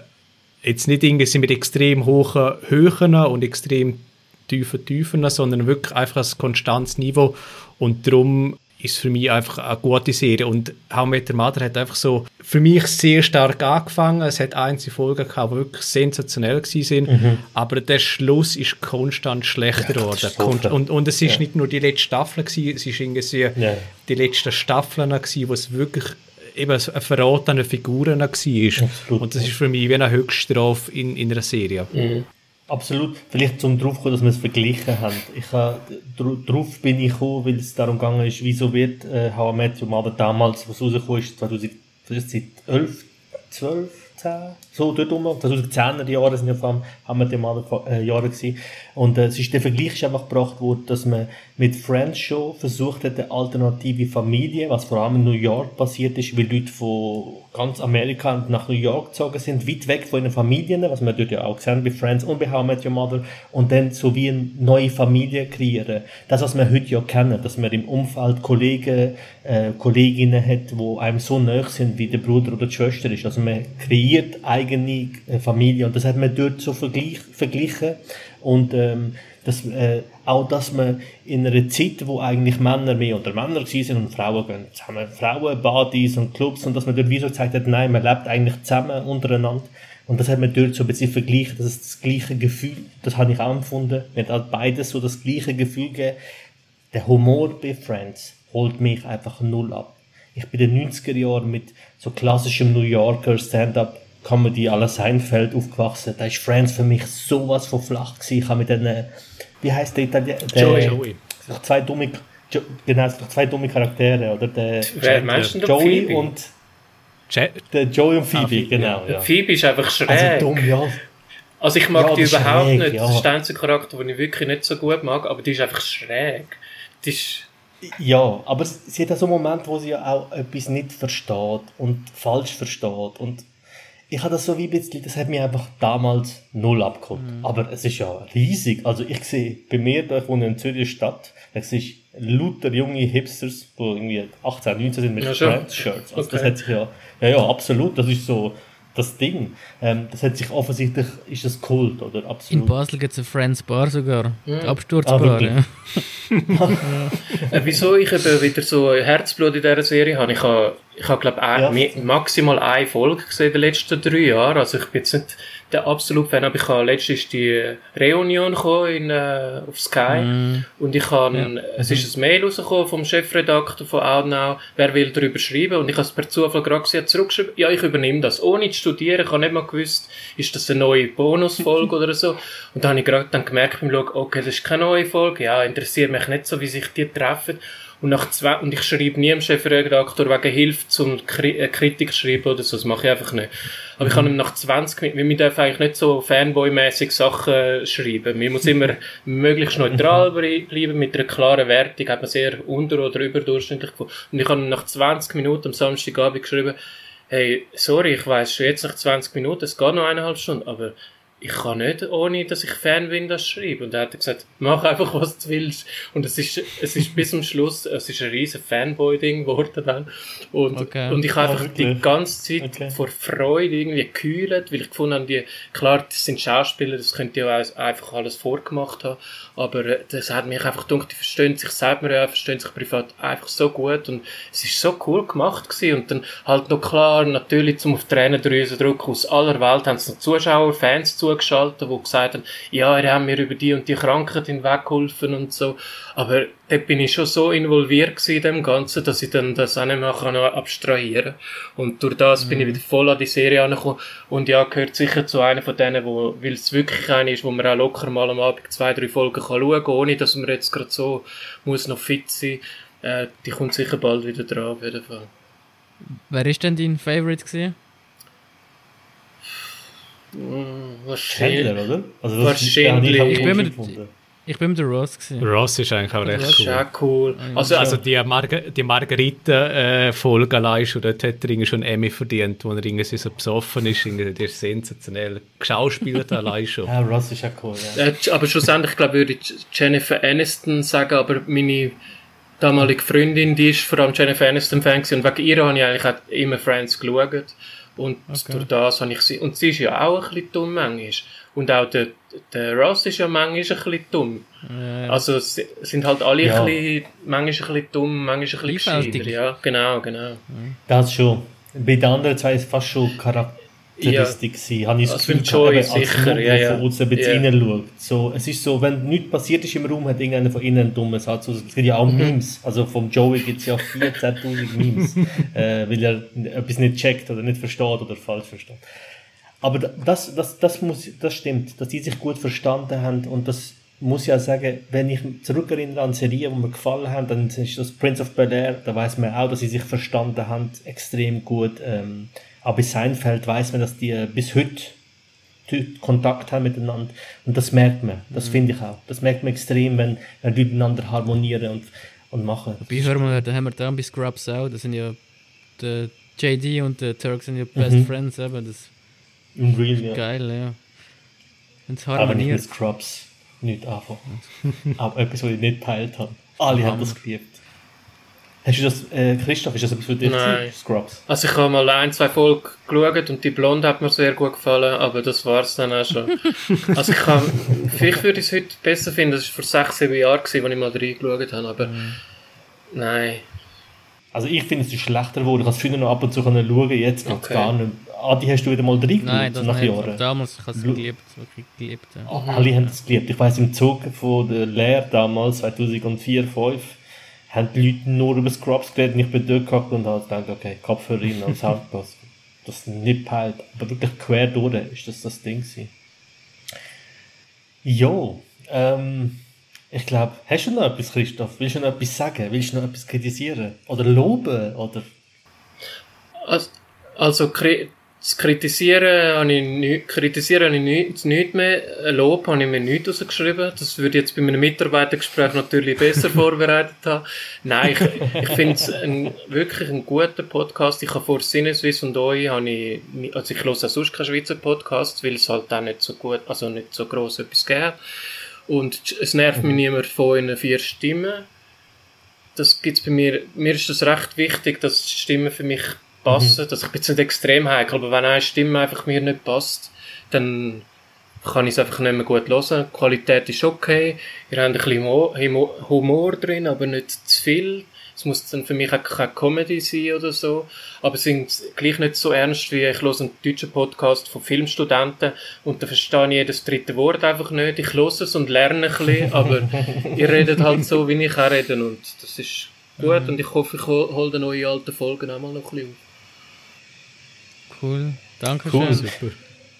jetzt nicht irgendwie mit extrem hohen Höhen und extrem tiefen Tiefen, sondern wirklich einfach ein konstantes Niveau und darum ist für mich einfach eine gute Serie. Und How Met Your Mother hat einfach so für mich sehr stark angefangen. Es hat einzelne Folgen gehabt, die wirklich sensationell waren. Mhm. Aber der Schluss ist konstant schlechter geworden. Ja, und, und es ist ja. nicht nur die letzte Staffel, gewesen, es ist irgendwie ja. die letzten Staffeln, gewesen, wo es wirklich eben ein Verrat an den Figuren war. Absolut. Und das ist für mich wie eine Höchststrafe in, in einer Serie. Mhm. Absolut. Vielleicht zum drauf kommen, dass wir es verglichen haben. Ich habe, drauf bin ich gekommen, weil es darum gegangen ist, wieso wird äh, How I Met Your Mother damals, was rausgekommen ist, 2011, 12, 10, so dort rum. 2010er Jahre sind ja vor allem, die mal äh, gewesen. Und äh, es ist der Vergleich ist einfach gebracht worden, dass man mit Friends schon versucht hat, eine alternative Familie, was vor allem in New York passiert ist, weil Leute von ganz Amerika nach New York gezogen sind, weit weg von ihren Familien, was wir dort ja auch gesehen bei Friends und bei How I Met Your Mother, und dann so wie eine neue Familie kreieren. Das, was wir heute ja kennen, dass man im Umfeld Kollegen, äh, Kolleginnen hat, wo einem so nah sind, wie der Bruder oder die Schwester ist. Also man kreiert eigene äh, Familie und das hat man dort so vergleich, verglichen und ähm, das, äh, auch, dass man in einer Zeit, wo eigentlich Männer mehr unter Männer sind und Frauen gehen zusammen, Frauen, Partys und Clubs und dass man dort wie so gezeigt hat, nein, man lebt eigentlich zusammen untereinander. Und das hat man dort so ein bisschen verglichen, dass es das gleiche Gefühl, das habe ich auch empfunden, mir hat beides so das gleiche Gefühl gegeben. Der Humor bei Friends holt mich einfach null ab. Ich bin in den 90er Jahren mit so klassischem New Yorker Stand-up Comedy à la Seinfeld aufgewachsen. Da ist Friends für mich sowas von flach gewesen. Ich habe mit den, wie heißt der Italiener? Joey. Joey. Zwei dumme, jo, genau, zwei dumme Charaktere, oder? Der, Wer meinst du Joey Phoebe? und der Joey und Phoebe, ah, Phoebe genau. Ja. Phoebe ist einfach schräg. Also dumm, ja. Also ich mag ja, die überhaupt schräg, nicht. Ja. Das ist der einzige Charakter, den ich wirklich nicht so gut mag, aber die ist einfach schräg. Die ist ja, aber sie hat auch so einen Moment, wo sie ja auch etwas nicht versteht und falsch versteht und ich habe das so wie ein bisschen, das hat mich einfach damals null abgeholt. Mhm. Aber es ist ja riesig. Also ich sehe bei mir, da ich wohne in Zürich Stadt, da sehe ich lauter junge Hipsters, die irgendwie 18, 19 sind mit ja, Shirts. Also okay. das hat sich ja, ja, ja, absolut. Das ist so, das Ding. Ähm, das hat sich offensichtlich, ist das Kult, oder? Absolut. In Basel gibt es eine Friends Bar sogar. Ja. Die Absturzbar, ah, ja. äh, wieso ich eben wieder so Herzblut in dieser Serie habe, ich habe, ich habe glaube ich, ja. maximal eine Folge gesehen in den letzten drei Jahren. Also ich bin jetzt nicht der absolut Fan, aber ich habe letztens die Reunion in, äh, auf Sky. Mm. und ich habe, ja. es ist ein Mail rausgekommen vom Chefredakteur von Outnow, wer will darüber schreiben? Und ich habe es per Zufall gerade gesehen, zurückgeschrieben, ja, ich übernehme das, ohne zu studieren, ich habe nicht mal gewusst, ist das eine neue Bonusfolge oder so. Und dann habe ich gerade dann gemerkt beim Schauen, okay, das ist keine neue Folge, ja, interessiert mich nicht so, wie sich die treffen und, nach zwei, und ich schreibe nie dem Chefredakteur wegen Hilfe zum Kri äh, Kritik schreiben oder so. Das mache ich einfach nicht. Aber ich kann ihm nach 20 Minuten, wir dürfen eigentlich nicht so Fanboy-mäßig Sachen schreiben. Man muss immer möglichst neutral mhm. bleiben, mit einer klaren Wertung. Hat man sehr unter- oder überdurchschnittlich gefunden. Und ich habe ihm nach 20 Minuten am Samstagabend geschrieben, hey, sorry, ich weiß schon jetzt nach 20 Minuten, es geht noch eineinhalb Stunden, aber ich kann nicht, ohne dass ich Fan bin, das schreiben. Und er hat gesagt, mach einfach, was du willst. Und es ist, es ist bis zum Schluss, es ist ein riesen Fanboy-Ding geworden dann. Und, okay. und ich habe einfach die ganze Zeit okay. vor Freude irgendwie gekühlt, weil ich gefunden habe, die, klar, das sind Schauspieler, das könnte ja auch einfach alles vorgemacht haben. Aber äh, das hat mich einfach gedacht, die verstehen sich, sagt man ja, verstehen sich privat einfach so gut. Und es ist so cool gemacht gewesen. Und dann halt noch klar, natürlich zum auf Tränendrüsen drücken, aus aller Welt haben es noch Zuschauer, Fans zu zugeschaltet, die gesagt haben, ja, er hat mir über die und die Krankheit hinweggeholfen und so. Aber dort bin ich schon so involviert in dem Ganzen, dass ich dann das auch nicht mehr kann abstrahieren kann. Und durch das mhm. bin ich mhm. wieder voll an die Serie angekommen. Und ja, gehört sicher zu einer von denen, wo, weil es wirklich eine ist, wo man auch locker mal am Abend zwei, drei Folgen kann schauen kann, ohne dass man jetzt gerade so muss noch fit sein. Äh, die kommt sicher bald wieder dran, auf jeden Fall. Wer ist denn dein Favorite gewesen? Mm, wahrscheinlich, Chandler, oder? Also wahrscheinlich. Ich, ich, bin mit, ich bin mit der Ross gewesen. Ross ist eigentlich auch recht cool. Ist auch cool. Also, also die, Marga die Margarita-Folge äh, allein schon, dort hat er schon Emmy verdient, wo er irgendwie so besoffen ist. Irgendwie, der ist sensationell geschauspielert allein schon. Ja, Ross ist auch cool, ja. Äh, aber schlussendlich, glaube würde ich Jennifer Aniston sagen, aber meine damalige Freundin, die ist vor allem Jennifer Aniston-Fan und wegen ihr habe ich eigentlich auch immer Friends geschaut. Und okay. durch das habe ich sie, und sie ist ja auch ein bisschen dumm manchmal. Und auch der, der Ross ist ja manchmal ein bisschen dumm. Ja. Also sie sind halt alle ja. ein bisschen, manchmal ein bisschen dumm, manchmal ein bisschen gescheiter. Ja, genau, genau. Das schon. Bei den anderen zwei ist es fast schon Charakter Charakteristik ja. sein. Habe ich das Gefühl, Joy als sicher, ja, ja. von außen ein bisschen ja. reinschaut. So, es ist so, wenn nichts passiert ist im Raum, hat irgendeiner von innen einen dummen Satz. Es gibt ja auch mhm. Memes. Also vom Joey gibt es ja 14.000 Memes, äh, weil er etwas nicht checkt oder nicht versteht oder falsch versteht. Aber das, das, das, muss, das stimmt, dass die sich gut verstanden haben und das muss ja sagen, wenn ich zurückerinnere an Serien, die mir gefallen haben, dann ist das Prince of Bel-Air, da weiß man auch, dass sie sich verstanden haben, extrem gut. Ähm, aber bei Seinfeld weiß man, dass die bis heute Kontakt haben miteinander. Und das merkt man. Das mhm. finde ich auch. Das merkt man extrem, wenn, wenn die miteinander harmonieren und, und machen. Bei hör mal, da haben wir dann bei Scrubs auch. Das sind ja der JD und der Turk sind ja Best mhm. Friends. Eben. Das In real, ja. Geil, ja. Und harmoniert. Aber nicht mit Scrubs. Nicht einfach. aber etwas, was ich nicht teilt habe. Alle haben das geliebt. Hast du das, äh, Christoph, ist das etwas für dich? Nein. Scrubs? Also ich habe mal ein, zwei Folgen geschaut und die Blonde hat mir sehr gut gefallen, aber das war es dann auch schon. also ich kann, vielleicht würde ich es heute besser finden, das war vor sechs, sieben Jahren, als ich mal reingeschaut habe, aber mhm. nein. Also ich finde es ist schlechter geworden, ich kann es früher noch ab und zu schauen, jetzt okay. gar nicht. Adi, hast du wieder mal reingeschaut? Nein, das nach nicht. Jahren? Damals, ich habe es geliebt, wirklich geliebt. Ja. Oh, alle haben es geliebt. Ich weiss, im Zug von der Lehre damals, 2004, 2005, haben die Leute nur über Scrubs geredet und ich bin dort gehabt und habe gedacht, okay, Kopfhörer rein und Soundpass. Das nicht peilt, aber wirklich quer durch ist das das Ding gewesen. Jo, ähm, ich glaube, hast du noch etwas, Christoph? Willst du noch etwas sagen? Willst du noch etwas kritisieren? Oder loben? Oder? Also, also das Kritisieren habe ich, nicht, kritisieren habe ich nicht, nicht mehr. Lob habe ich mir nicht rausgeschrieben. Das würde ich jetzt bei meinem Mitarbeitergespräch natürlich besser vorbereitet haben. Nein, ich, ich finde es ein, wirklich ein guter Podcast. Ich habe vor Sinneswiss und euch, habe ich, also ich höre auch sonst keine Schweizer Podcasts, weil es halt auch nicht so gut, also nicht so gross etwas gibt. Und es nervt mich niemand von in vier Stimmen. Das gibt's bei mir, mir ist das recht wichtig, dass die Stimmen für mich passen. Mhm. Ich bin jetzt nicht extrem heikel, aber wenn eine Stimme einfach mir nicht passt, dann kann ich es einfach nicht mehr gut hören. Die Qualität ist okay. Ihr habt ein bisschen Humor drin, aber nicht zu viel. Es muss dann für mich auch keine Comedy sein oder so. Aber es sind gleich nicht so ernst wie ich höre einen deutschen Podcast von Filmstudenten und da verstehe ich jedes dritte Wort einfach nicht. Ich höre es und lerne ein bisschen, aber ihr redet halt so, wie ich auch rede und das ist gut mhm. und ich hoffe, ich hole dann eure alten Folgen auch mal noch ein bisschen auf. Cool. Danke cool.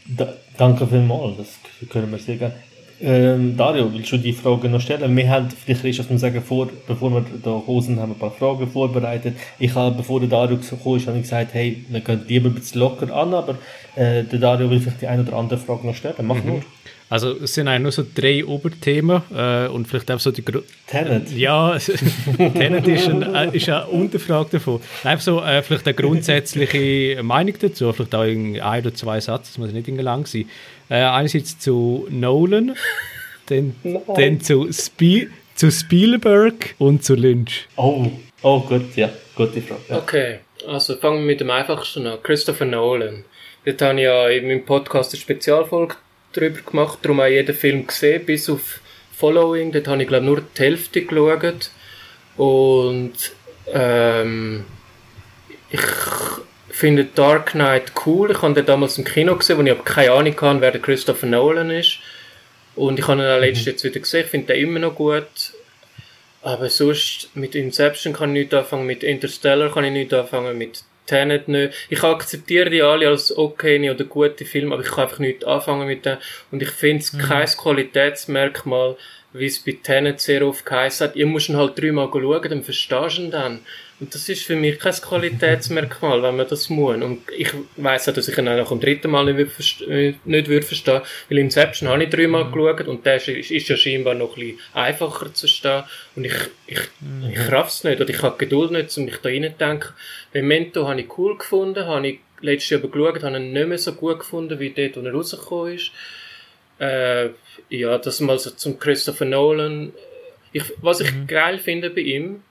Da, danke vielmals, das können wir sehr gerne. Ähm, Dario, willst du die Frage noch stellen? Wir haben, vielleicht Christoph muss sagen, vor, bevor wir da raus haben wir ein paar Fragen vorbereitet. Ich habe, bevor der Dario gekommen ist, habe ich gesagt, hey, wir können lieber ein bisschen locker an, aber äh, der Dario will vielleicht die eine oder andere Frage noch stellen. Mach mhm. nur. Also es sind eigentlich nur so drei Oberthemen äh, und vielleicht auch so die... Gro Tenet? Ja, Tenet ist, ein, äh, ist eine Unterfrage davon. Einfach so äh, vielleicht eine grundsätzliche Meinung dazu, vielleicht auch in ein oder zwei Sätze, das muss nicht lang sein. Äh, einerseits zu Nolan, dann, dann zu, Spie zu Spielberg und zu Lynch. Oh, oh gut, ja, gute Frage. Ja. Okay, also fangen wir mit dem einfachsten an. Christopher Nolan. Dort habe ich ja in meinem Podcast eine Spezialfolge drüber gemacht, darum auch jeden Film gesehen, bis auf Following, dort habe ich glaube nur die Hälfte geschaut und ähm, ich finde Dark Knight cool. Ich habe den damals im Kino gesehen, wo ich aber keine Ahnung hatte, wer der Christopher Nolan ist. Und ich habe ihn auch letztens jetzt wieder gesehen. Ich finde den immer noch gut. Aber sonst, mit Inception kann ich nichts anfangen, mit Interstellar kann ich nichts anfangen, mit Tenet nicht. Ich akzeptiere die alle als okay oder gute Filme, aber ich kann einfach nichts anfangen mit denen. Und ich finde es kein Qualitätsmerkmal, wie es bei Tenet sehr oft geheißen hat. Ihr müsst ihn halt dreimal schauen, dann verstehst du ihn dann. Und das ist für mich kein Qualitätsmerkmal, wenn man das muss. Und ich weiss auch, dass ich ihn auch nach dem dritten Mal nicht, verste- nicht würde verstehen, weil Inception habe ich dreimal Mhm. geschaut und der ist, ist ja scheinbar noch ein bisschen einfacher zu verstehen. Und ich, ich, Mhm. ich raff's nicht, oder ich habe Geduld nicht, um mich da reinzudenken. Memento habe ich cool gefunden, habe ich letztes Jahr aber geschaut, habe ihn nicht mehr so gut gefunden, wie dort, wo er rausgekommen ist. Äh, ja, das mal so zum Christopher Nolan. Ich, was ich geil finde bei ihm,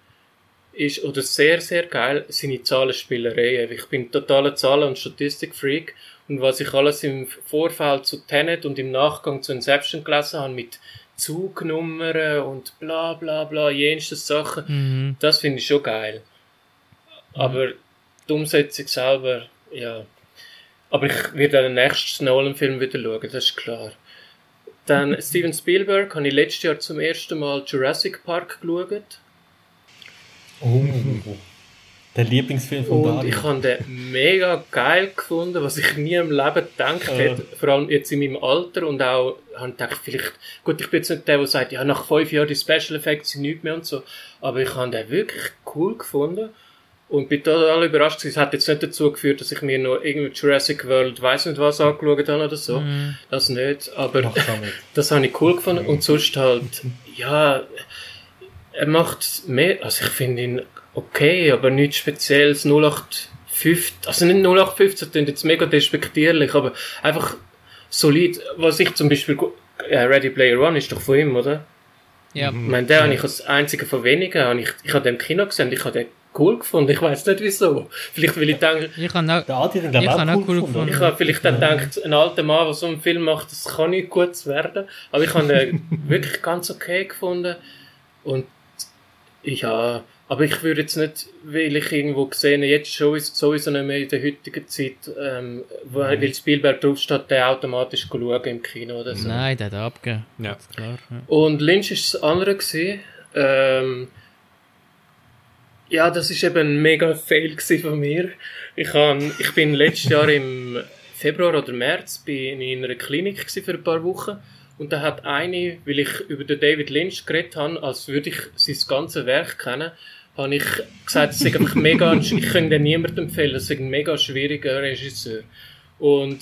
ist, oder sehr, sehr geil, seine Zahlenspielereien. Ich bin totaler Zahlen- und Statistikfreak. Und was ich alles im Vorfeld zu Tenet und im Nachgang zu Inception gelesen habe, mit Zugnummern und bla bla bla, jenste Sachen, Mhm. das finde ich schon geil. Aber die Umsetzung selber, ja. Aber ich werde den nächsten Nolan-Film wieder schauen, das ist klar. Dann Steven Spielberg habe ich letztes Jahr zum ersten Mal Jurassic Park geschaut. Oh. Der Lieblingsfilm von Und Daniel. ich habe den mega geil gefunden, was ich nie im Leben gedacht Ja. hätte. Vor allem jetzt in meinem Alter und auch, habe gedacht, vielleicht, gut, ich bin jetzt nicht der, der sagt, ja, nach fünf Jahren die Special Effects sind nichts mehr und so. Aber ich habe den wirklich cool gefunden. Und bin total überrascht. Es hat jetzt nicht dazu geführt, dass ich mir noch irgendwie Jurassic World weiss nicht was angeschaut habe oder so. Mhm. Das nicht. Aber das habe ich cool gefunden. Und sonst halt, ja, er macht mehr, also ich finde ihn okay, aber nichts Spezielles. 0815, also nicht 0815, das jetzt mega despektierlich, aber einfach solid. Was ich zum Beispiel, äh, Ready Player One ist doch von ihm, oder? Ja. Ich meine, den habe ich als einziger von wenigen, habe ich, ich habe den im Kino gesehen und ich habe den cool gefunden. Ich weiß nicht wieso. Vielleicht, weil ich denke, Ich habe auch, glaub Ich auch cool auch cool gefunden. gefunden. ich habe vielleicht dann gedacht, ein alter Mann, der so einen Film macht, das kann nicht gut werden. Aber ich habe den wirklich ganz okay gefunden. Und ja, aber ich würde jetzt nicht, weil ich irgendwo gesehen habe, jetzt sowieso, sowieso nicht mehr in der heutigen Zeit, ähm, wo, weil Spielberg draufsteht, der automatisch schauen im Kino oder so. nein, der hat abgegeben. Ja. Klar. Ja. Und Lynch ist das andere gewesen. Ähm, ja, das ist eben ein mega Fail von mir. Ich, han, ich bin letztes Jahr im Februar oder März bin in einer Klinik für ein paar Wochen. Und da hat eine, weil ich über den David Lynch geredet habe, als würde ich sein ganzes Werk kennen, habe ich gesagt, es ist einfach mega, ein- ich könnte niemandem empfehlen, es ist ein mega schwieriger Regisseur. Und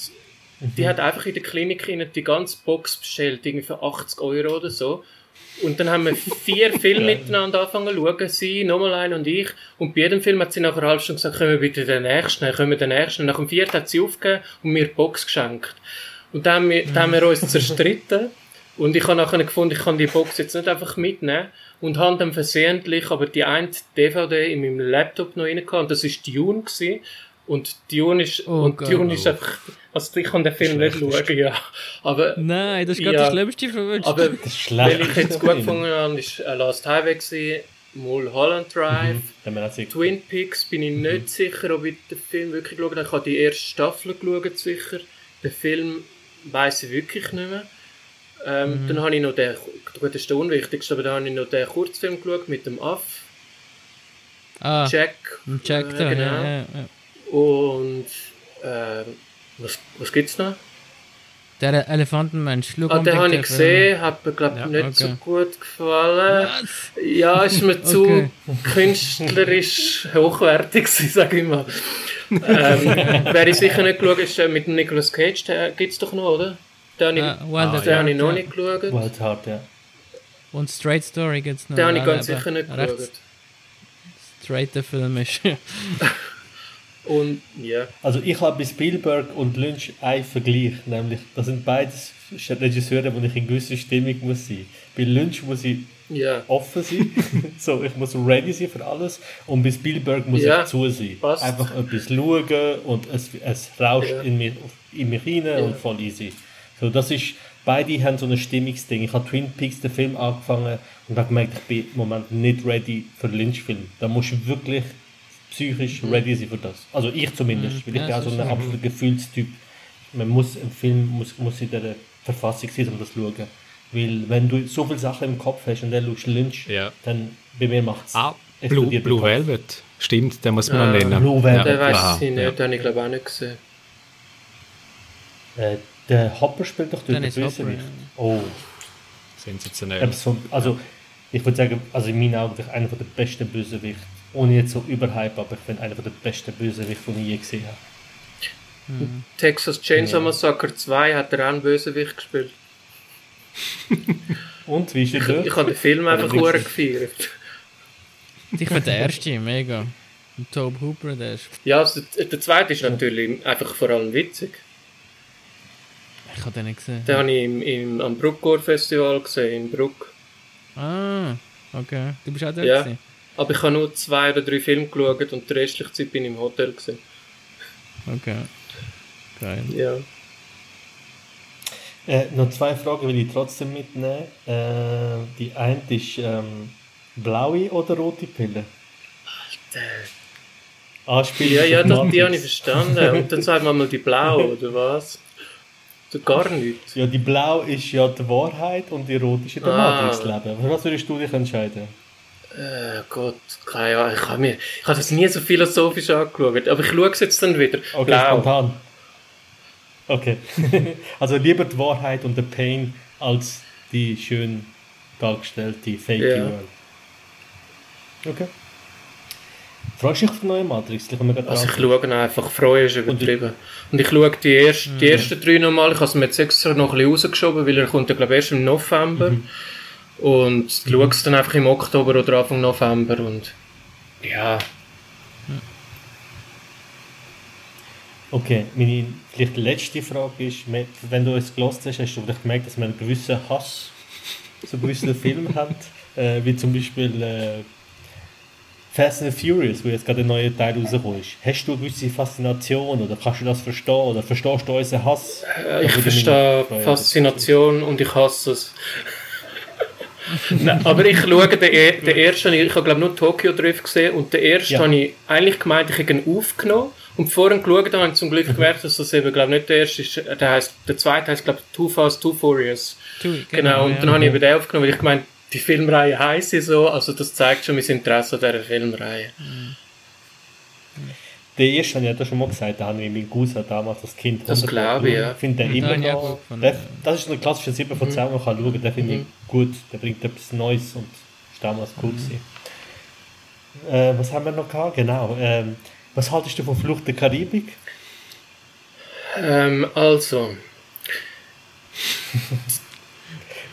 die hat einfach in der Klinik ihnen die ganze Box bestellt, irgendwie für 80 Euro oder so. Und dann haben wir vier Filme miteinander angefangen zu schauen, sie, nochmal einer und ich. Und bei jedem Film hat sie nach einer halben Stunde gesagt, können wir bitte den nächsten, können wir den nächsten. Und nach dem vierten hat sie aufgegeben und mir die Box geschenkt. Und dann haben wir, dann haben wir uns zerstritten. Und ich habe nachher gefunden, ich kann die Box jetzt nicht einfach mitnehmen. Und habe dann versehentlich aber die eine DVD in meinem Laptop noch rein gehabt. Und das ist Dune gewesen. Und Dune ist, Oh und. Dune ist einfach, also ich kann den Film nicht schauen, ja. Aber, Nein, das ist gerade Ja. das Schlimmste verwünscht. aber, Das ist weil ich jetzt gut gefunden habe, ist äh, Last Highway gewesen, Mulholland Drive, sehr- Twin Peaks bin ich nicht sicher, ob ich den Film wirklich geschaut habe. Ich habe die erste Staffel geschaut, sicher. Den Film weiss ich wirklich nicht mehr. Ähm, Dann habe ich noch den, gut, das ist der unwichtigste, aber dann habe ich noch den Kurzfilm geschaut mit dem Aff, ah, Jack. Jack äh, genau. ja, ja, ja. Und ähm, was, was gibt's noch? Der Elefantenmensch. Schau Ah, den habe ich gesehen, hat mir glaube ich Ja, nicht so okay. gut gefallen. Was? Ja, ist mir zu Okay. künstlerisch hochwertig, gewesen, sag ich mal. Ähm, wer ich sicher nicht geschaut ist äh, mit Nicolas Cage, den gibt's doch noch, oder? Den habe ich, Wild Ah, at den habe ich noch ja. nicht geschaut. Wild Heart, ja. Und Straight Story gibt es noch. Den habe ich ganz sicher nicht geschaut. Straight der Film ist. Und ja, Also ich habe bei Spielberg und Lynch einen Vergleich, nämlich das sind beides Regisseure, wo ich in gewisser Stimmung muss sein. Bei Lynch muss ich ja, offen sein, so ich muss ready sein für alles und bei Spielberg muss Ja, ich zu sein. passt. Einfach etwas schauen und es, es rauscht Ja. in, mir, in mich rein und voll easy. So, das ist, beide haben so ein Stimmungsding. Ich habe Twin Peaks den Film angefangen und habe gemerkt, ich bin im Moment nicht ready für Lynch-Film. Da musst du wirklich psychisch ready sein für das. Also ich zumindest, weil ich Ja, bin auch so ein absoluter Gefühlstyp. Man muss im Film muss, muss in der Verfassung sein, um das zu schauen. Weil wenn du so viele Sachen im Kopf hast und dann schaust Lynch, Ja. dann bei mir macht es Ah, Blue, Blue Velvet. Stimmt, den muss man Ah, nennen. Blue Velvet. Den weiss aha, ich nicht, ja. den habe ich glaube auch nicht gesehen. Äh, der Hopper spielt doch dort den Bösewicht. ja. Oh, Sensationell. Also ich würde sagen, also in meinen Augen wirklich einer der besten Bösewichte. Ohne jetzt so überhype, aber ich finde einer der besten Bösewichte, die ich je gesehen habe. Texas Chainsaw Ja. Massacre 2 hat er auch einen Bösewicht gespielt. Und wie ist der dort? Ich habe den Film einfach wirklich. gefeiert. Ich finde den ersten mega. Und Tobe Hooper, der ist. Ja, also der, der zweite ist natürlich einfach vor allem witzig. Ich habe den nicht gesehen. Den habe ich im, im, am Bruckgor Festival gesehen, in Bruck. Ah, okay. Du bist auch dort Ja. gewesen? Aber ich habe nur zwei oder drei Filme geschaut und die restliche Zeit bin ich im Hotel. Gewesen. Okay. Geil. Ja. Äh, noch zwei Fragen will ich trotzdem mitnehmen. Äh, die eine ist ähm, blaue oder rote Pille? Anspielung Ja, ja, das, die habe ich verstanden. Und dann sagen wir mal die blaue, oder was? Oder gar nichts. Ja, die blau ist ja die Wahrheit und die rot ist ja der Ah. Matrix-Leben. Für was würdest du dich entscheiden? Äh, Gott, keine Ahnung. Ich habe, mir, ich habe das nie so philosophisch angeschaut. Aber ich schaue es jetzt dann wieder. Okay, Blau. spontan. Okay. also lieber die Wahrheit und der Pain als die schön dargestellte Fake Ja. World. Okay. Freust du dich auf die neue Matrix? Gerade Also ich schaue einfach, Freude ist übertrieben. Und ich schaue die, erst, Mhm. die ersten drei nochmal, ich habe es mir jetzt extra noch ein bisschen rausgeschoben, weil er kommt ja glaube ich erst im November. Mhm. Und schaue es dann einfach im Oktober oder Anfang November und ja, Okay, meine vielleicht letzte Frage ist, wenn du es gelost hast, hast du vielleicht gemerkt, dass man einen gewissen Hass zu gewissen Filmen hat, äh, wie zum Beispiel äh, Fast and Furious, wo jetzt gerade ein neuer Teil rausgekommen ist. Hast du eine gewisse Faszination oder kannst du das verstehen oder verstehst du unseren Hass? Äh, ich verstehe Faszination und ich hasse es. Nein, aber ich schaue den, e- den ersten, ich habe glaube nur Tokyo Drift gesehen und den ersten Ja. habe ich eigentlich gemeint, ich hätte ihn aufgenommen und vorhin geschaut habe ich zum Glück gemerkt, dass das eben glaube nicht der erste ist, der, heißt, der zweite heißt glaube Too Fast, Too Furious. Tu, Genau, und ja. dann habe ich eben den aufgenommen, weil ich gemeint, die Filmreihe heisst sie so, also das zeigt schon mein Interesse an dieser Filmreihe. Der erste habe ich ja schon mal gesagt, da habe ich mit Cousin damals als Kind Das 100 glaube ich, ja. Ich finde den Ja, immer noch. Der, ja. das ist ein klassischer 7 von 10, man kann schauen, den finde ich gut. Der bringt etwas Neues und ist damals gut gewesen. Äh, was haben wir noch gehabt? Genau. Ähm, was haltest du von Flucht der Karibik? Ähm, also,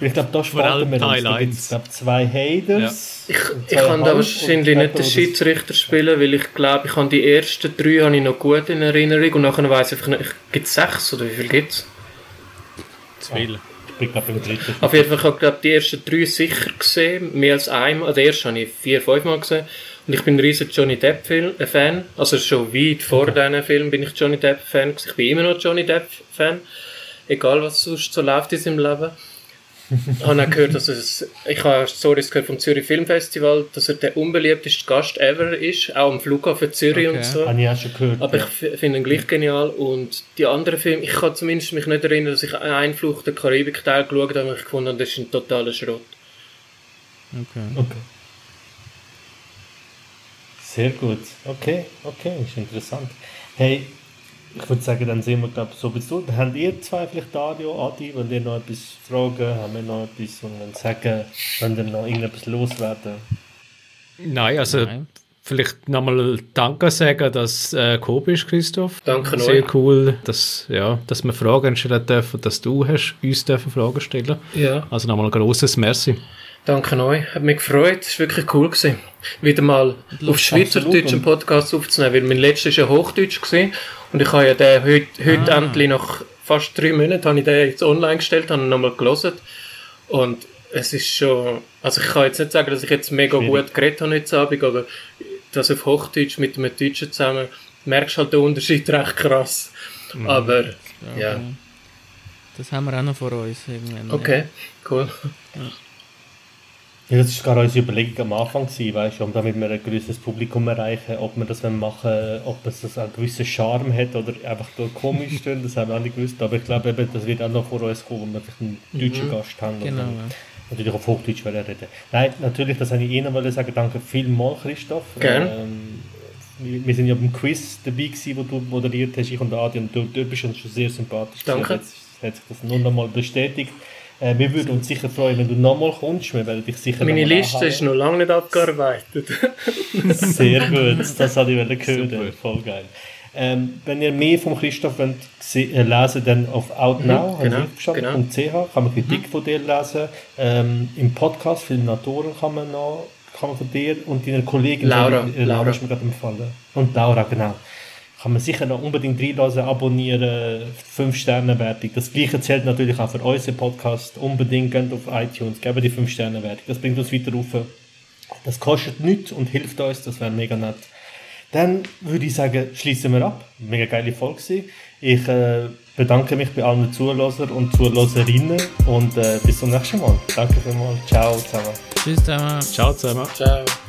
Ich glaube, da spalten allem wir uns. Teil Da gibt es glaub, zwei Haters. Ich, und ich zwei kann da wahrscheinlich nicht den Schiedsrichter spielen, weil ich glaube, ich habe die ersten drei habe ich noch gut in Erinnerung und nachher weiss ich einfach nicht, gibt es sechs oder wie viel gibt es? Zu viel. Ich. Auf jeden Fall, ich habe glaube die ersten drei sicher gesehen, mehr als einmal. Den ersten habe ich vier, fünf Mal gesehen. Und ich bin ein riesen Johnny Depp Film, äh, Fan. Also schon weit vor diesen Film bin ich Johnny Depp Fan. gewesen. Ich bin immer noch Johnny Depp Fan. Egal was sonst so läuft in seinem Leben. ich habe auch gehört, dass es, ich habe Stories gehört vom Zürich Filmfestival, dass er der unbeliebteste Gast ever ist, auch am Flughafen Zürich Okay. und so. Habe ich auch schon gehört. Aber ja. ich finde ihn gleich genial. Und die anderen Filme, ich kann zumindest mich nicht erinnern, dass ich einen Fluch der Karibik-Teil geschaut habe und ich gefunden habe, das ist ein totaler Schrott. Okay. Okay. Sehr gut. Okay, okay, ist interessant. Hey, ich würde sagen, dann sind wir glaube so bis durch. Habt ihr zwei vielleicht Dario, Adi, wenn ihr noch etwas fragen, haben wir noch etwas und dann sagen, wenn ihr noch irgendetwas loswerden? Nein, also Nein. vielleicht nochmal Danke sagen, dass äh, gekommen bist, Christoph. Danke Sehr euch. cool, dass, ja, dass wir Fragen stellen dürfen, dass du hast uns dürfen Fragen stellen. Ja. Also nochmal ein grosses Merci. Danke euch. Hat mich gefreut. Es war wirklich cool. Gewesen. Wieder mal auf Schweizerdeutsch einen Podcast aufzunehmen, weil mein letzter war ja Hochdeutsch gewesen. und ich habe ja den heute, heute Ah. endlich nach fast drei Monaten habe ich den jetzt online gestellt, habe ihn nochmal gelesen und es ist schon, also ich kann jetzt nicht sagen, dass ich jetzt mega Schwierig. gut geredet habe heute Abend, aber das auf Hochdeutsch mit einem Deutschen zusammen, merkst halt den Unterschied recht krass. Aber, ja. okay. Das haben wir auch noch vor uns. Irgendwann, Okay, cool. Ja, das war gerade unsere Überlegung am Anfang, weißt, um damit wir ein gewisses Publikum erreichen, ob wir das machen ob es einen gewissen Charme hat oder einfach nur komisch ist, das haben wir auch nicht gewusst. Aber ich glaube, eben, das wird auch noch vor uns kommen, wenn wir vielleicht einen deutschen mhm. Gast haben. Genau, ja. Natürlich auf Hochdeutsch reden. Nein, natürlich, das wollte ich Ihnen wollte sagen. Danke vielmals, Christoph. Gerne. Ähm, wir sind ja beim Quiz dabei gewesen, wo du moderiert hast, ich und Adi, und du, du bist uns schon sehr sympathisch. Danke. Jetzt hat sich das nur noch mal bestätigt. Äh, wir würden uns sicher freuen, wenn du nochmal kommst. Wir werden dich sicher Meine Liste anhalten. ist noch lange nicht abgearbeitet. Sehr gut, das hatte ich hören. Voll geil. Ähm, wenn ihr mehr von Christoph wollt, äh, lesen dann auf outnow, mhm, genau, genau. kann man Kritik mhm. von dir lesen. Ähm, Im Podcast Filmnatoren kann man noch kann man von dir und deiner Kollegin Laura, äh, Laura, ist mir gerade empfallen. Und Laura, genau kann man sicher noch unbedingt reinlassen, abonnieren, 5 Sterne Wertung. Das gleiche zählt natürlich auch für unseren Podcast. Unbedingt geht auf iTunes, geben die 5 Sterne Wertung. Das bringt uns weiter rauf. Das kostet nichts und hilft uns, das wäre mega nett. Dann würde ich sagen, schließen wir ab. Mega geile Folge Ich äh, bedanke mich bei allen Zuhörern und Zuhörerinnen und äh, bis zum nächsten Mal. Danke vielmals. Ciao zusammen. Tschüss zusammen. Ciao zusammen. Ciao.